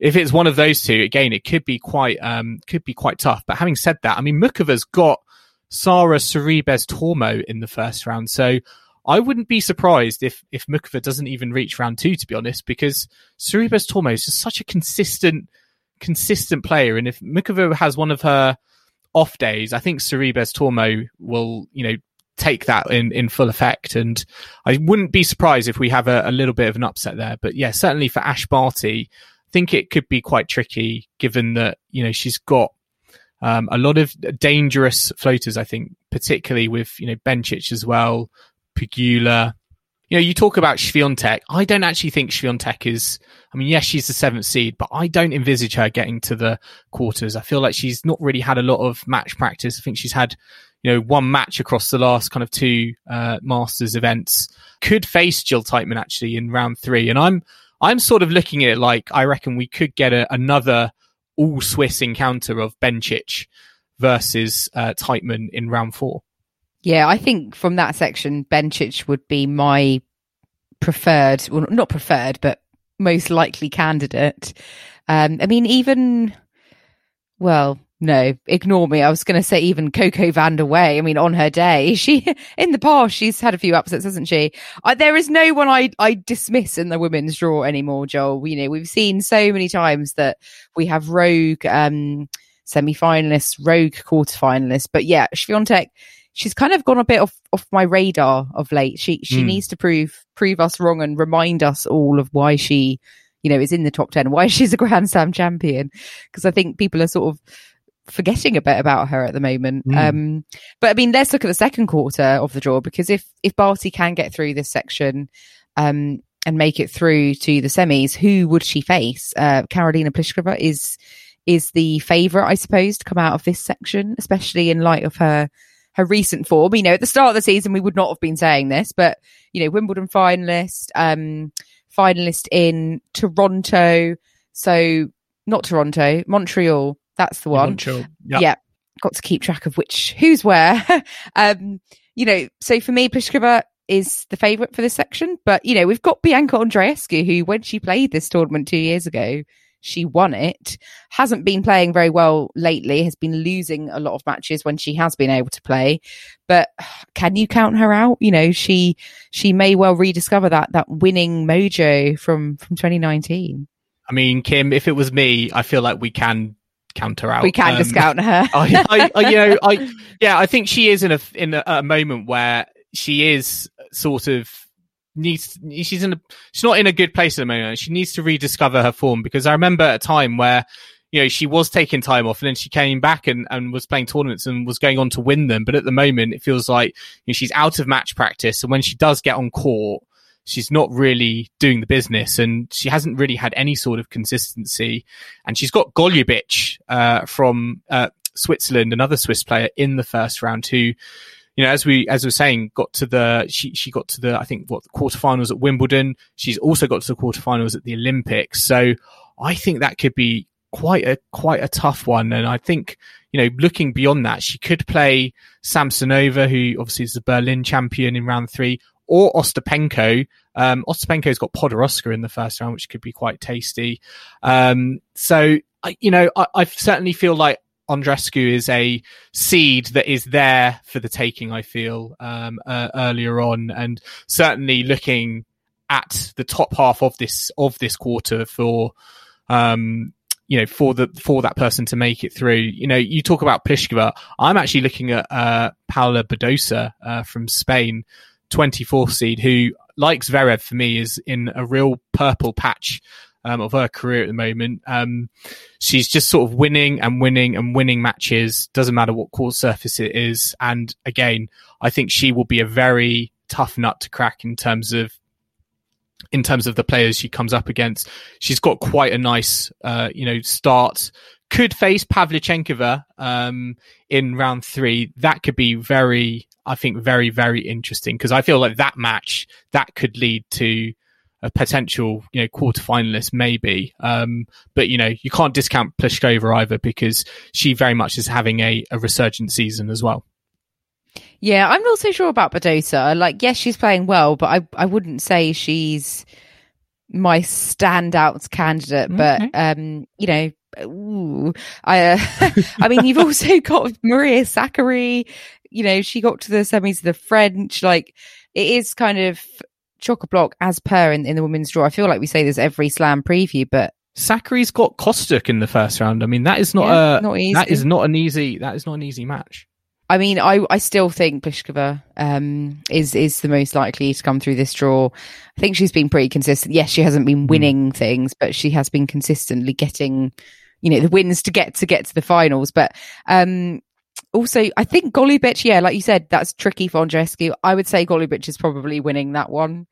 If it's one of those two, again, it could be quite um, could be quite tough. But having said that, I mean, Muchova's got Sara Sorribes Tormo in the first round, so I wouldn't be surprised if if Muchova doesn't even reach round two, to be honest, because Sorribes Tormo is just such a consistent, consistent player, and if Muchova has one of her off days, I think Sorribes Tormo will, you know, take that in, in full effect. And I wouldn't be surprised if we have a, a little bit of an upset there. But yeah, certainly for Ash Barty, I think it could be quite tricky given that, you know, she's got um, a lot of dangerous floaters, I think, particularly with, you know, Bencic as well, Pegula. You know, you talk about Swiatek. I don't actually think Swiatek is. I mean, yes, she's the seventh seed, but I don't envisage her getting to the quarters. I feel like she's not really had a lot of match practice. I think she's had, you know, one match across the last kind of two uh, Masters events. Could face Jill Teichmann actually in round three, and I'm I'm sort of looking at it like I reckon we could get a, another all Swiss encounter of Bencic versus uh, Teichmann in round four. Yeah, I think from that section, Bencic would be my preferred, well, not preferred, but most likely candidate. Um, I mean, even, well, no, ignore me. I was going to say even Coco Vandeweghe. I mean, on her day, she, in the past, she's had a few upsets, hasn't she? I, there is no one I, I dismiss in the women's draw anymore, Joel. You know, we've seen so many times that we have rogue, um, semi-finalists, rogue quarter-finalists. But yeah, Swiatek, she's kind of gone a bit off, off my radar of late. She she mm. needs to prove prove us wrong and remind us all of why she, you know, is in the top ten, why she's a Grand Slam champion. Because I think people are sort of forgetting a bit about her at the moment. Mm. Um, but I mean, let's look at the second quarter of the draw because if if Barty can get through this section, um, and make it through to the semis, who would she face? Uh, Karolina Pliskova is is the favourite, I suppose, to come out of this section, especially in light of her her recent form. You know, at the start of the season, we would not have been saying this, but you know, Wimbledon finalist, um, finalist in Toronto. So not Toronto, Montreal. That's the one. Montreal. Yep. Yeah. Got to keep track of which, who's where. um, you know, so for me, Pliskova is the favourite for this section, but you know, we've got Bianca Andreescu, who when she played this tournament two years ago, she won it. Hasn't been playing very well lately, has been losing a lot of matches when she has been able to play. But can you count her out? You know, she she may well rediscover that that winning mojo from from 2019. I mean, Kim, if it was me, I feel like we can count her out. We can um, discount her. I, I, I, you know, I yeah, I think she is in a in a, a moment where she is sort of needs she's in a she's not in a good place at the moment. She needs to rediscover her form because I remember a time where you know she was taking time off and then she came back and, and was playing tournaments and was going on to win them. But at the moment, it feels like you know, she's out of match practice, and when she does get on court, she's not really doing the business and she hasn't really had any sort of consistency. And she's got Golubic uh, from uh, Switzerland, another Swiss player in the first round who you know, as we as we are saying, got to the she she got to the I think what the quarterfinals at Wimbledon. She's also got to the quarterfinals at the Olympics. So I think that could be quite a quite a tough one. And I think you know, looking beyond that, she could play Samsonova, who obviously is the Berlin champion in round three, or Ostapenko. Um, Ostapenko's got Podoroska in the first round, which could be quite tasty. Um, so, I, you know, I, I, certainly feel like Andreescu is a seed that is there for the taking. I feel um, uh, earlier on, and certainly looking at the top half of this of this quarter for um, you know for the for that person to make it through. You know, you talk about Pliskova. I'm actually looking at uh, Paula Badosa uh, from Spain, 24th seed, who like Zverev for me is in a real purple patch um, of her career at the moment. Um, she's just sort of winning and winning and winning matches. Doesn't matter what court surface it is. And again, I think she will be a very tough nut to crack in terms of in terms of the players she comes up against. She's got quite a nice, uh, you know, start. Could face Pavlyuchenkova um, in round three. That could be very, I think, very, very interesting because I feel like that match that could lead to a potential, you know, quarter finalist maybe. Um, but you know, you can't discount Pliskova either because she very much is having a, a resurgent season as well. Yeah, I'm not so sure about Badosa. Like, yes, she's playing well, but I, I wouldn't say she's my standout candidate. Mm-hmm. But, um, you know, ooh, I, uh, I mean, you've also got Maria Sakkari. You know, she got to the semis of the French. Like, it is kind of chock a block as per in, in the women's draw. I feel like we say this every slam preview, but Sakkari's got Kostyuk in the first round. I mean, that is not yeah, a not easy. that is not an easy that is not an easy match. I mean, I, I still think Pliskova um, is is the most likely to come through this draw. I think she's been pretty consistent. Yes, she hasn't been hmm. winning mm. things, but she has been consistently getting, you know, the wins to get to get to the finals. But um, also, I think Golubic, yeah, like you said, that's tricky for Andreescu. I would say Golubic is probably winning that one.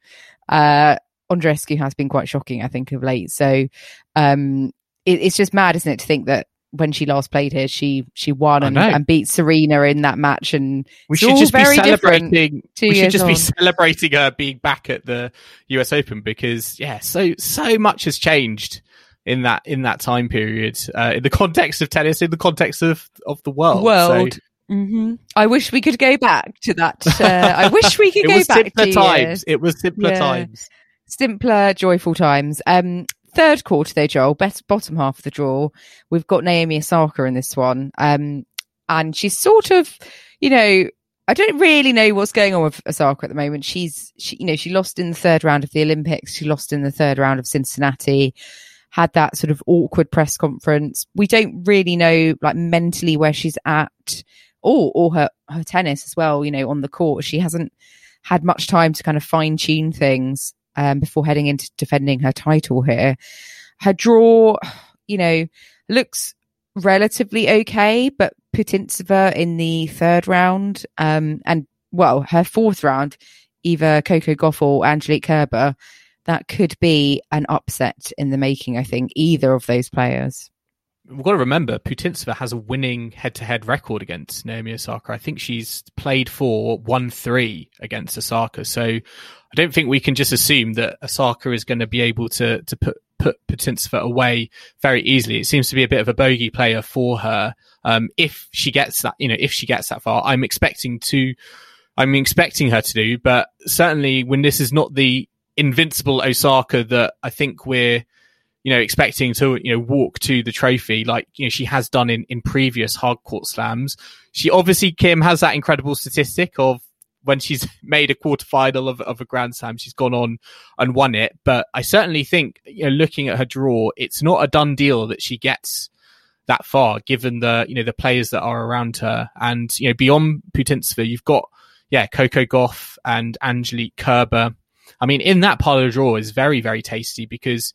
Uh, Andreescu has been quite shocking, I think, of late. So, um, it, it's just mad, isn't it, to think that when she last played here, she she won and, and, beat Serena in that match, and we should just be celebrating. We should just on. be celebrating her being back at the U.S. Open because yeah, so so much has changed in that in that time period uh, in the context of tennis in the context of of the world world so. mm-hmm. i wish we could go back to that uh, i wish we could go back to times it was simpler yeah. times simpler joyful times um third quarter though joel best bottom half of the draw we've got naomi osaka in this one um and she's sort of you know I don't really know what's going on with Osaka at the moment. She's, she, you know, she lost in the third round of the Olympics. She lost in the third round of Cincinnati had that sort of awkward press conference. We don't really know like mentally where she's at or, or her, her tennis as well, you know, on the court. She hasn't had much time to kind of fine tune things, um, before heading into defending her title here. Her draw, you know, looks relatively okay, but Putintseva in the third round, um, and well, her fourth round, either Coco Gauff or Angelique Kerber that could be an upset in the making, I think, either of those players. We've got to remember, Putintseva has a winning head-to-head record against Naomi Osaka. I think she's played for 1-3 against Osaka. So I don't think we can just assume that Osaka is going to be able to, to put, put Putintseva away very easily. It seems to be a bit of a bogey player for her. Um, if she gets that, you know, if she gets that far, I'm expecting to, I'm expecting her to do, but certainly when this is not the invincible Osaka that I think we're you know expecting to you know walk to the trophy like you know she has done in in previous hard court slams. She obviously Kim has that incredible statistic of when she's made a quarterfinal of, of a Grand Slam, she's gone on and won it. But I certainly think, you know, looking at her draw, it's not a done deal that she gets that far, given the you know the players that are around her, and you know beyond Putintseva, you've got yeah Coco Gauff and Angelique Kerber I mean, in that part of the draw is very, very tasty because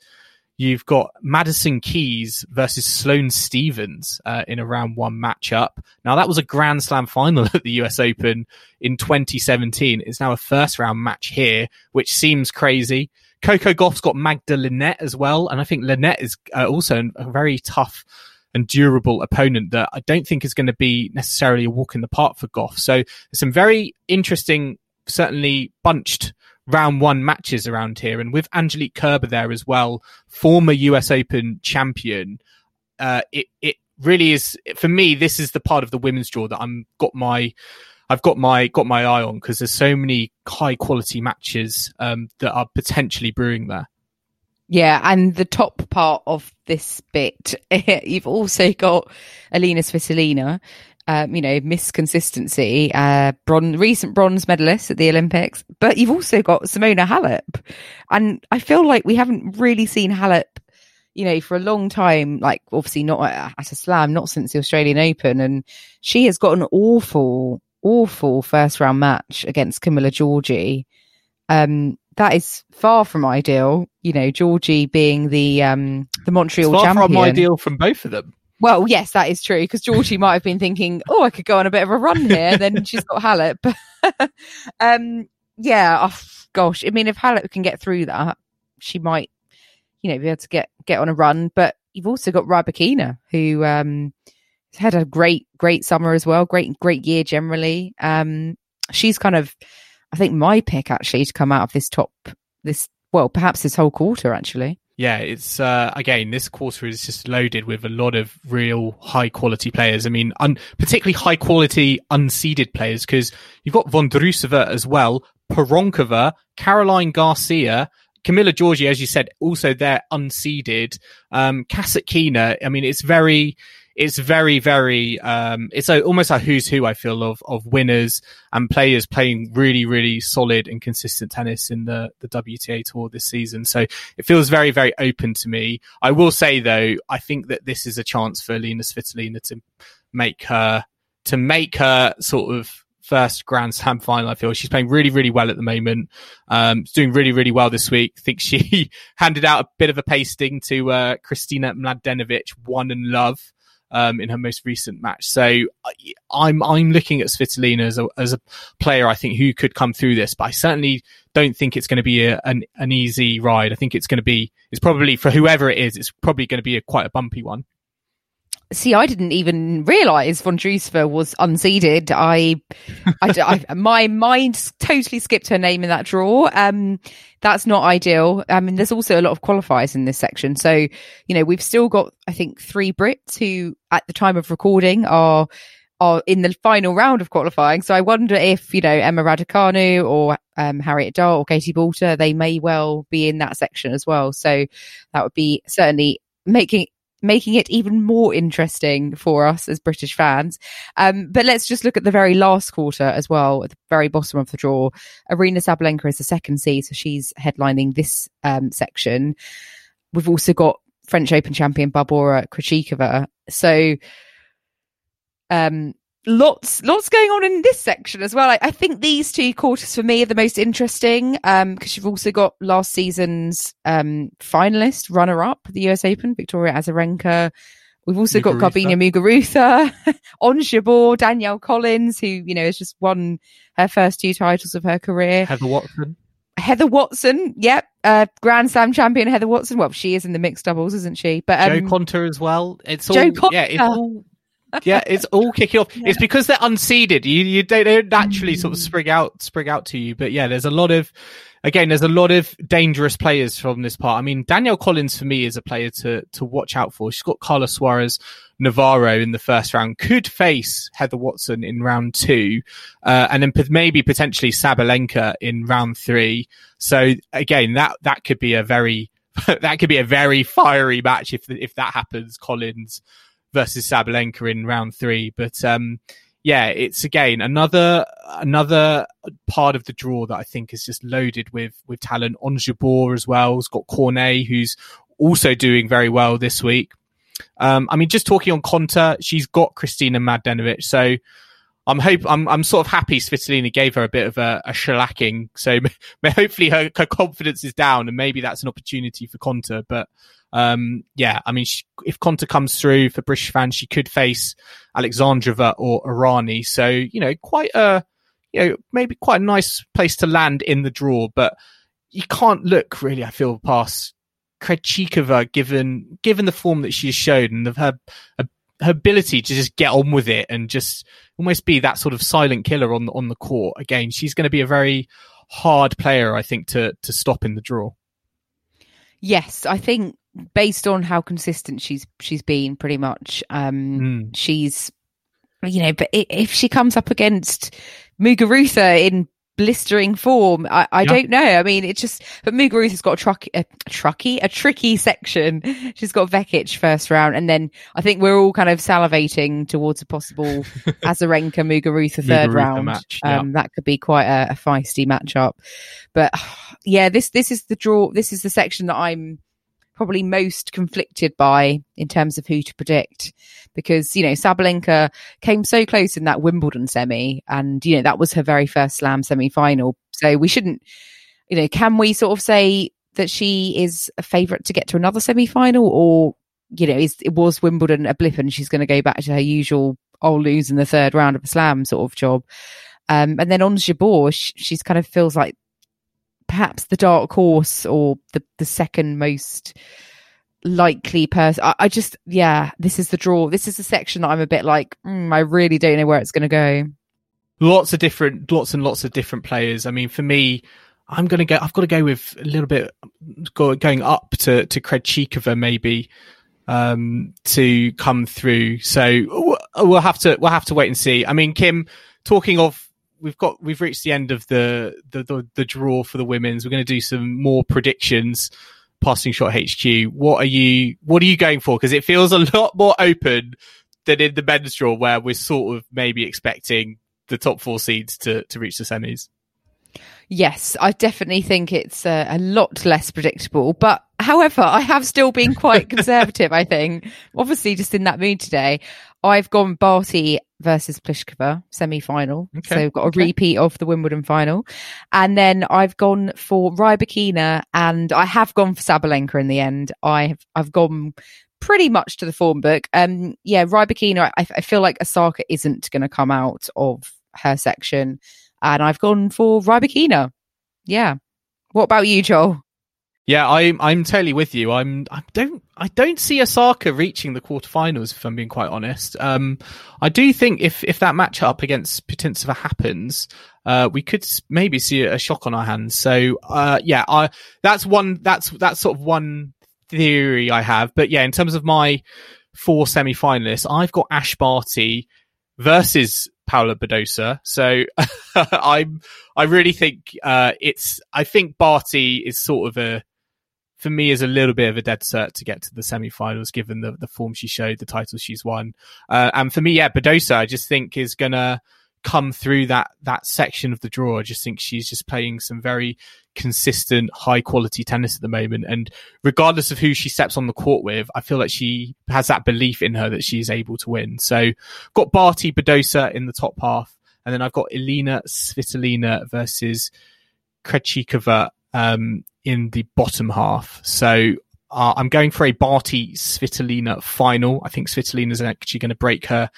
you've got Madison Keys versus Sloane Stevens uh, in a round one matchup. Now, that was a Grand Slam final at the US Open in 2017. It's now a first round match here, which seems crazy. Coco Gauff's got Magda Linette as well. And I think Linette is uh, also a very tough and durable opponent that I don't think is going to be necessarily a walk in the park for Gauff. So there's some very interesting, certainly bunched round one matches around here. And with Angelique Kerber there as well, former US Open champion, uh, it, it really is, for me, this is the part of the women's draw that I'm got my, I've got my, got my eye on because there's so many high quality matches, um, that are potentially brewing there. Yeah, and the top part of this bit, you've also got Alina Svitolina, um, you know, Miss Consistency, uh, bronze, recent bronze medalist at the Olympics, but you've also got Simona Halep. And I feel like we haven't really seen Halep, you know, for a long time, like obviously not at, at a slam, not since the Australian Open. And she has got an awful, awful first round match against Camila Giorgi. Um, that is far from ideal. You know, Giorgi being the um the Montreal it's far champion. from ideal from both of them. Well, yes, that is true because Giorgi might have been thinking, "Oh, I could go on a bit of a run here." then she's got Halep. um, yeah. Oh, gosh, I mean, if Halep can get through that, she might, you know, be able to get get on a run. But you've also got Rybakina, who um had a great great summer as well. Great great year generally. Um, she's kind of, I think, my pick actually to come out of this top this well, perhaps this whole quarter actually yeah, it's uh, again this quarter is just loaded with a lot of real high quality players. I mean, un- particularly high quality unseeded players because you've got Vondrousova as well, Pironkova, Caroline Garcia, Camila Giorgi, as you said, also they're unseeded. Um, Kasatkina, I mean, it's very, it's very, very, um, it's a, almost a who's who, I feel, of, of winners and players playing really, really solid and consistent tennis in the, the WTA tour this season. So it feels very, very open to me. I will say though, I think that this is a chance for Alina Svitolina to make her, to make her sort of first Grand Slam final. I feel she's playing really, really well at the moment. Um, doing really, really well this week. I think she handed out a bit of a pasting to uh, Kristina Mladenovic, one and love. Um, in her most recent match, so I'm I'm looking at Svitolina as a as a player I think who could come through this, but I certainly don't think it's going to be a, an an easy ride. I think it's going to be it's probably for whoever it is, it's probably going to be a quite a bumpy one. See, I didn't even realize Von Vondrousova was unseeded. I, I, I, my mind totally skipped her name in that draw. Um, that's not ideal. I mean, there's also a lot of qualifiers in this section. So, you know, we've still got, I think, three Brits who at the time of recording are, are in the final round of qualifying. So I wonder if, you know, Emma Raducanu or um, Harriet Dart or Katie Boulter, they may well be in that section as well. So that would be certainly making making it even more interesting for us as British fans. Um, but let's just look at the very last quarter as well, at the very bottom of the draw. Aryna Sabalenka is the second seed, so she's headlining this um, section. We've also got French Open champion Barbora Krejcikova. So, um, lots lots going on in this section as well. I, I, think these two quarters for me are the most interesting Um because um, you've also got last season's um, finalist runner up the US Open, Victoria Azarenka. We've also Muguruza. got Garbine Muguruza, Ons Jabeur, Danielle Collins, who you know has just won her first two titles of her career. Heather Watson. Heather Watson, yep, uh, Grand Slam champion Heather Watson. Well, she is in the mixed doubles, isn't she? But um, Jo Konta as well. It's all, Jo Konta. yeah, it's all yeah, it's all kicking off. Yeah. It's because they're unseeded. You you don't, they don't naturally sort of mm. spring out spring out to you. But yeah, there's a lot of again, there's a lot of dangerous players from this part. I mean, Danielle Collins for me is a player to to watch out for. She's got Carla Suarez Navarro in the first round, could face Heather Watson in round two, uh, and then maybe potentially Sabalenka in round three. So again, that that could be a very that could be a very fiery match if if that happens. Collins versus Sabalenka in round three. But um, yeah, it's again another another part of the draw that I think is just loaded with with talent. Ons Jabeur as well. It's got Cornet, who's also doing very well this week. Um, I mean, just talking on Konta, she's got Kristina Mladenovic. So I'm hope I'm I'm sort of happy Svitolina gave her a bit of a, a shellacking. So hopefully her, her confidence is down, and maybe that's an opportunity for Konta. But um, yeah, I mean, she, if Konta comes through for British fans, she could face Alexandrova or Errani. So you know, quite a you know maybe quite a nice place to land in the draw. But you can't look really, I feel, past Krejcikova given given the form that she has showed and her her ability to just get on with it and just almost be that sort of silent killer on the, on the court. Again, she's going to be a very hard player, I think, to to stop in the draw. Yes, I think based on how consistent she's she's been, pretty much, um, mm. she's you know, but if she comes up against Muguruza in blistering form. I, I yeah. don't know. I mean, it's just, but Muguruza has got a, truck, a, a trucky, a tricky section. She's got Vekic first round. And then I think we're all kind of salivating towards a possible Azarenka Muguruza third Muguruza round. Match, yeah. um, that could be quite a, a feisty matchup. But yeah, this, this is the draw. This is the section that I'm, probably most conflicted by in terms of who to predict. Because you know Sabalenka came so close in that Wimbledon semi and you know that was her very first slam semi final so we shouldn't you know can we sort of say that she is a favorite to get to another semi final or you know is it was Wimbledon a blip and she's going to go back to her usual I'll lose in the third round of a slam sort of job? Um, and then Ons Jabeur, she's kind of feels like perhaps the dark horse or the, the second most likely person. I, I, just, yeah, this is the draw. This is the section that I'm a bit like, mm, I really don't know where it's going to go. Lots of different, lots and lots of different players. I mean, for me, I'm going to go, I've got to go with a little bit go, going up to, to Krejcikova maybe, um, to come through. So we'll have to, we'll have to wait and see. I mean, Kim, talking of we've got we've reached the end of the the the, the draw for the women's. We're going to do some more predictions. Passing shot HQ. What are you What are you going for? Because it feels a lot more open than in the men's draw, where we're sort of maybe expecting the top four seeds to to reach the semis. Yes, I definitely think it's a, a, lot less predictable. But however, I have still been quite conservative, I think. Obviously, just in that mood today. I've gone Barty versus Pliskova semi final. Okay. So got a okay. repeat of the Wimbledon final. And then I've gone for Rybakina and I have gone for Sabalenka in the end. I've, I've gone pretty much to the form book. Um, yeah, Rybakina, I, I feel like Osaka isn't going to come out of her section. And I've gone for Rybakina. Yeah. What about you, Joel? Yeah, I'm I'm totally with you. I'm I don't I don't see Osaka reaching the quarterfinals if I'm being quite honest. Um, I do think if if that matchup against Putintseva happens, uh, we could maybe see a shock on our hands. So uh, yeah, I that's one that's that's sort of one theory I have. But yeah, in terms of my four semi-finalists, I've got Ash Barty versus Paula Badosa. So I'm I really think uh, it's I think Barty is sort of a for me is a little bit of a dead cert to get to the semi-finals given the, the form she showed, the titles she's won. Uh, and for me, yeah, Badosa, I just think is gonna come through that, that section of the draw. I just think she's just playing some very consistent, high quality tennis at the moment. And regardless of who she steps on the court with, I feel like she has that belief in her that she's able to win. So got Barty Badosa in the top half. And then I've got Elina Svitolina versus Krejcikova um, in the bottom half. So uh, I'm going for a Barty Svitolina final. I think Svitolina is actually going to break her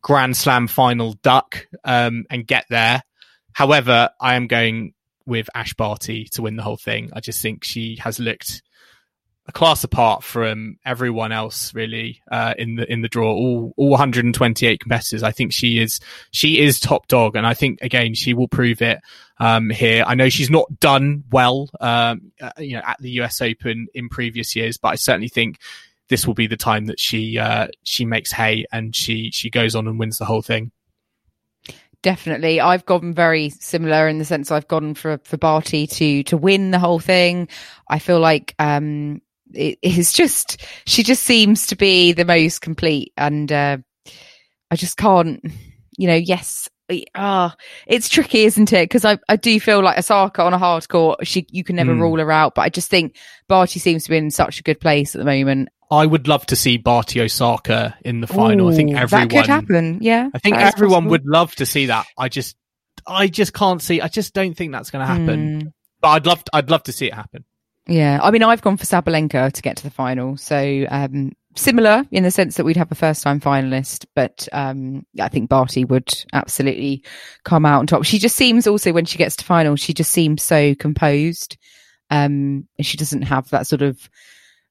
Grand Slam final duck um, and get there. However, I am going with Ash Barty to win the whole thing. I just think she has looked a class apart from everyone else really uh, in the in the draw all all 128 competitors i think she is she is top dog and i think again she will prove it um, here i know she's not done well um, uh, you know at the us open in previous years but i certainly think this will be the time that she uh, she makes hay and she she goes on and wins the whole thing definitely. I've gone very similar in the sense I've gone for for Barty to to win the whole thing. I feel like um it is just she just seems to be the most complete and uh, i just can't you know yes ah it's tricky isn't it because I, I do feel like osaka on a hard court she you can never mm. rule her out but i just think barty seems to be in such a good place at the moment I would love to see Barty Osaka in the final. I think everyone that could happen. Yeah, I think everyone would love to see that. I just I just can't see I just don't think that's going to happen. Hmm. But I'd love to, I'd love to see it happen. Yeah, I mean, I've gone for Sabalenka to get to the final, so um, similar in the sense that we'd have a first-time finalist, but um, I think Barty would absolutely come out on top. She just seems also when she gets to final, she just seems so composed, um, she doesn't have that sort of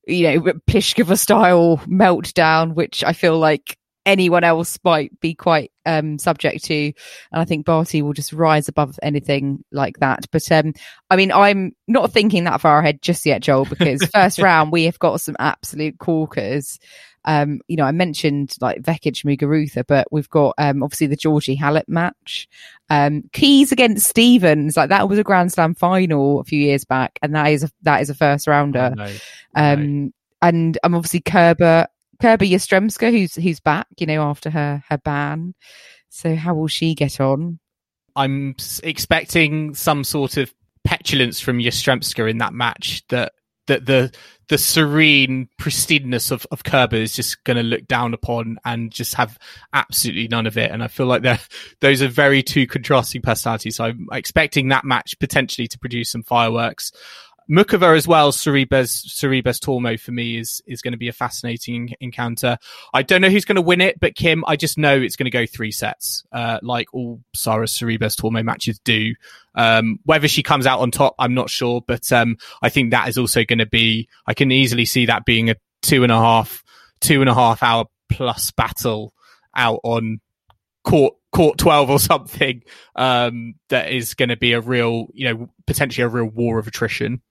you know Pliskova style meltdown, which I feel like anyone else might be quite um, subject to. And I think Barty will just rise above anything like that. But um, I mean, I'm not thinking that far ahead just yet, Joel, because first round we have got some absolute corkers. Um, you know, I mentioned like Vekic Muguruza, but we've got um, obviously the Giorgi Halep match. Um, Keys against Stevens, like that was a Grand Slam final a few years back, and that is a, that is a first rounder. No. Um, and I'm obviously Kerber Kerber Yastremska, who's who's back, you know, after her her ban. So how will she get on? I'm expecting some sort of petulance from Yastremska in that match that that the the serene pristineness of, of Kerber is just going to look down upon and just have absolutely none of it. And I feel like they're, those are very two contrasting personalities. So I'm expecting that match potentially to produce some fireworks. Muchova as well, Sorribes, Sorribes Tormo for me is, is going to be a fascinating encounter. I don't know who's going to win it, but Kim, I just know it's going to go three sets, uh, like all Sarah Sorribes Tormo matches do. Um, whether she comes out on top, I'm not sure, but, um, I think that is also going to be, I can easily see that being a two and a half, two and a half hour plus battle out on court court 12 or something um that is going to be a real you know potentially a real war of attrition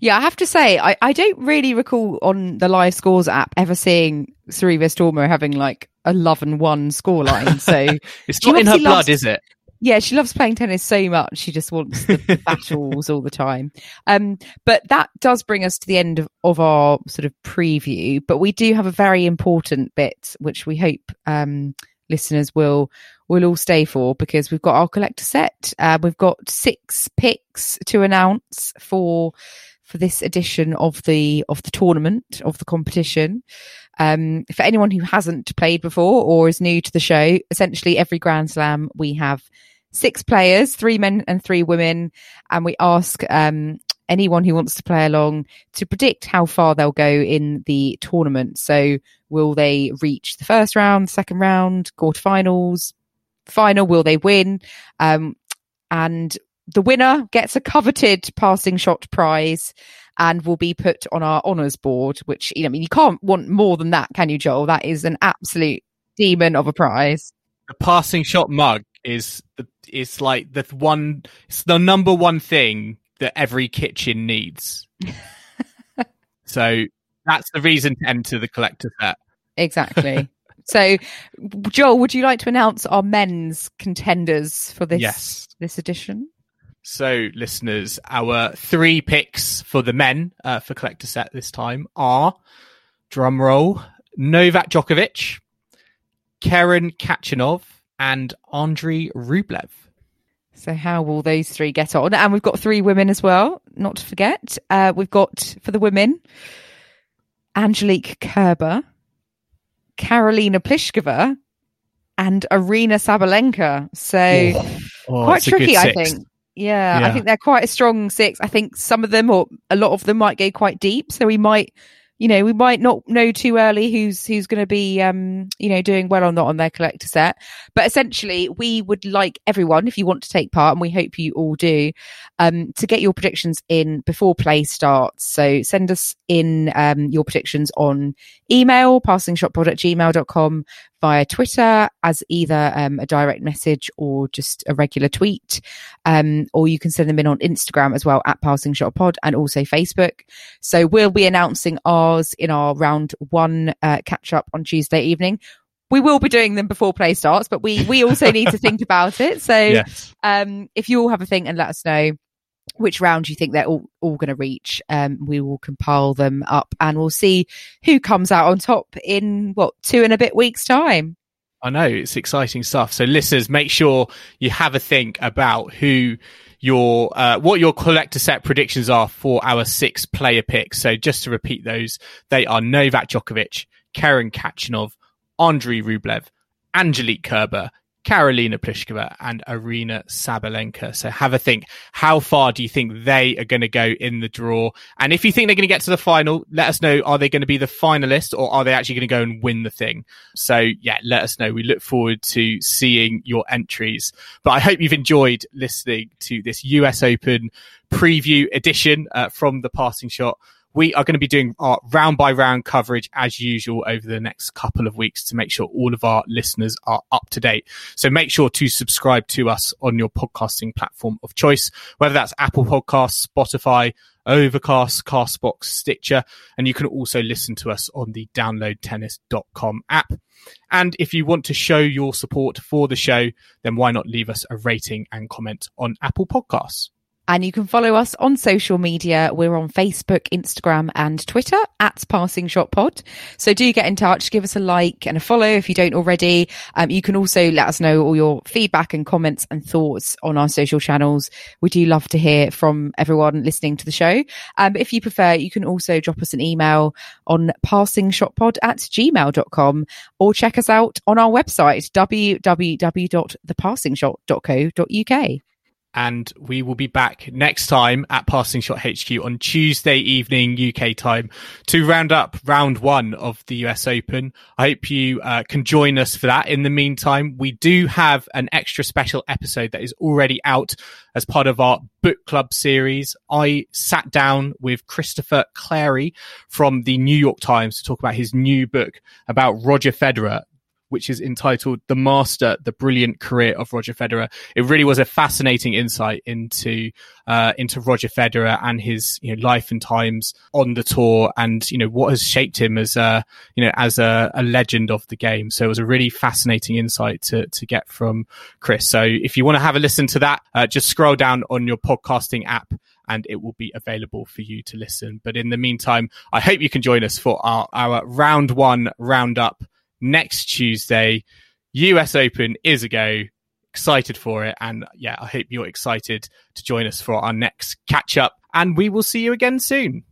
Yeah, I have to say, I, I don't really recall on the live scores app ever seeing Sorribes Tormo having like a love and one scoreline. So it's not in her obviously blood is it yeah, she loves playing tennis so much. She just wants the battles all the time. Um, but that does bring us to the end of, of our sort of preview. But we do have a very important bit, which we hope um, listeners will will all stay for because we've got our Collect A Set. Uh, we've got six picks to announce for for this edition of the of the tournament of the competition. Um, for anyone who hasn't played before or is new to the show, essentially every Grand Slam we have six players, three men and three women, and we ask um, anyone who wants to play along to predict how far they'll go in the tournament. So, will they reach the first round, second round, quarterfinals, final? Will they win? Um, and the winner gets a coveted passing shot prize and will be put on our honours board, which, you know, I mean, you can't want more than that, can you, Joel? That is an absolute demon of a prize. the passing shot mug is is like the one it's the number one thing that every kitchen needs so that's the reason to enter the collector set Exactly. so, Joel, would you like to announce our men's contenders for this yes this edition? So, listeners, our three picks for the men uh, for Collect A Set this time are drumroll Novak Djokovic, Karen Khachanov, and Andrei Rublev. So, how will those three get on? And we've got three women as well, not to forget. Uh, we've got for the women Angelique Kerber, Karolina Pliskova, and Aryna Sabalenka. So, Oh, quite it's a good tricky, I think. Yeah, I think they're quite a strong six. I think some of them or a lot of them might go quite deep. So we might, you know, we might not know too early who's who's going to be, um, you know, doing well or not on their Collect A Set. But essentially, we would like everyone, if you want to take part, and we hope you all do, um, to get your predictions in before play starts. So send us in um, your predictions on email, passingshotpod at gmail.com, via Twitter as either um, a direct message or just a regular tweet. Um, or you can send them in on Instagram as well at Passing Shot Pod and also Facebook. So we'll be announcing ours in our round one uh, catch up on Tuesday evening. We will be doing them before play starts, but we we also need to think about it. So Yes. um, if you all have a think and let us know which round you think they're all, all going to reach, um, we will compile them up and we'll see who comes out on top in what two and a bit weeks time. I know it's exciting stuff. So, listeners, make sure you have a think about who your uh, what your Collect A Set predictions are for our six player picks. So just to repeat those, they are Novak Djokovic, Karen Khachanov, Andrei Rublev, Angelique Kerber, Karolina Pliskova and Aryna Sabalenka. So have a think. How far do you think they are going to go in the draw? And if you think they're going to get to the final, let us know. Are they going to be the finalist or are they actually going to go and win the thing? So yeah, let us know. We look forward to seeing your entries. But I hope you've enjoyed listening to this US Open preview edition uh, from the passing shot we are going to be doing our round by round coverage as usual over the next couple of weeks to make sure all of our listeners are up to date. So make sure to subscribe to us on your podcasting platform of choice, whether that's Apple Podcasts, Spotify, Overcast, Castbox, Stitcher, and you can also listen to us on the downloadtennis.com app. And if you want to show your support for the show, then why not leave us a rating and comment on Apple Podcasts? And you can follow us on social media. We're on Facebook, Instagram, and Twitter at Passing Shot Pod. So do get in touch, give us a like and a follow if you don't already. Um, you can also let us know all your feedback and comments and thoughts on our social channels. We do love to hear from everyone listening to the show. Um, if you prefer, you can also drop us an email on passingshotpod at gmail.com or check us out on our website, www.thepassingshot.co.uk and we will be back next time at Passing Shot HQ on Tuesday evening UK time to round up round one of the US Open. I hope you uh, can join us for that. In the meantime, we do have an extra special episode that is already out as part of our book club series. I sat down with Christopher Clarey from the New York Times to talk about his new book about Roger Federer, which is entitled The Master, The Brilliant Career of Roger Federer. It really was a fascinating insight into, uh, into Roger Federer and his, you know, life and times on the tour and, you know, what has shaped him as a, you know, as a, a legend of the game. So it was a really fascinating insight to, to get from Chris. So if you want to have a listen to that, uh, just scroll down on your podcasting app and it will be available for you to listen. But in the meantime, I hope you can join us for our, our round one roundup next Tuesday. US Open is a go. Excited for it. And yeah, I hope you're excited to join us for our next catch up. And we will see you again soon.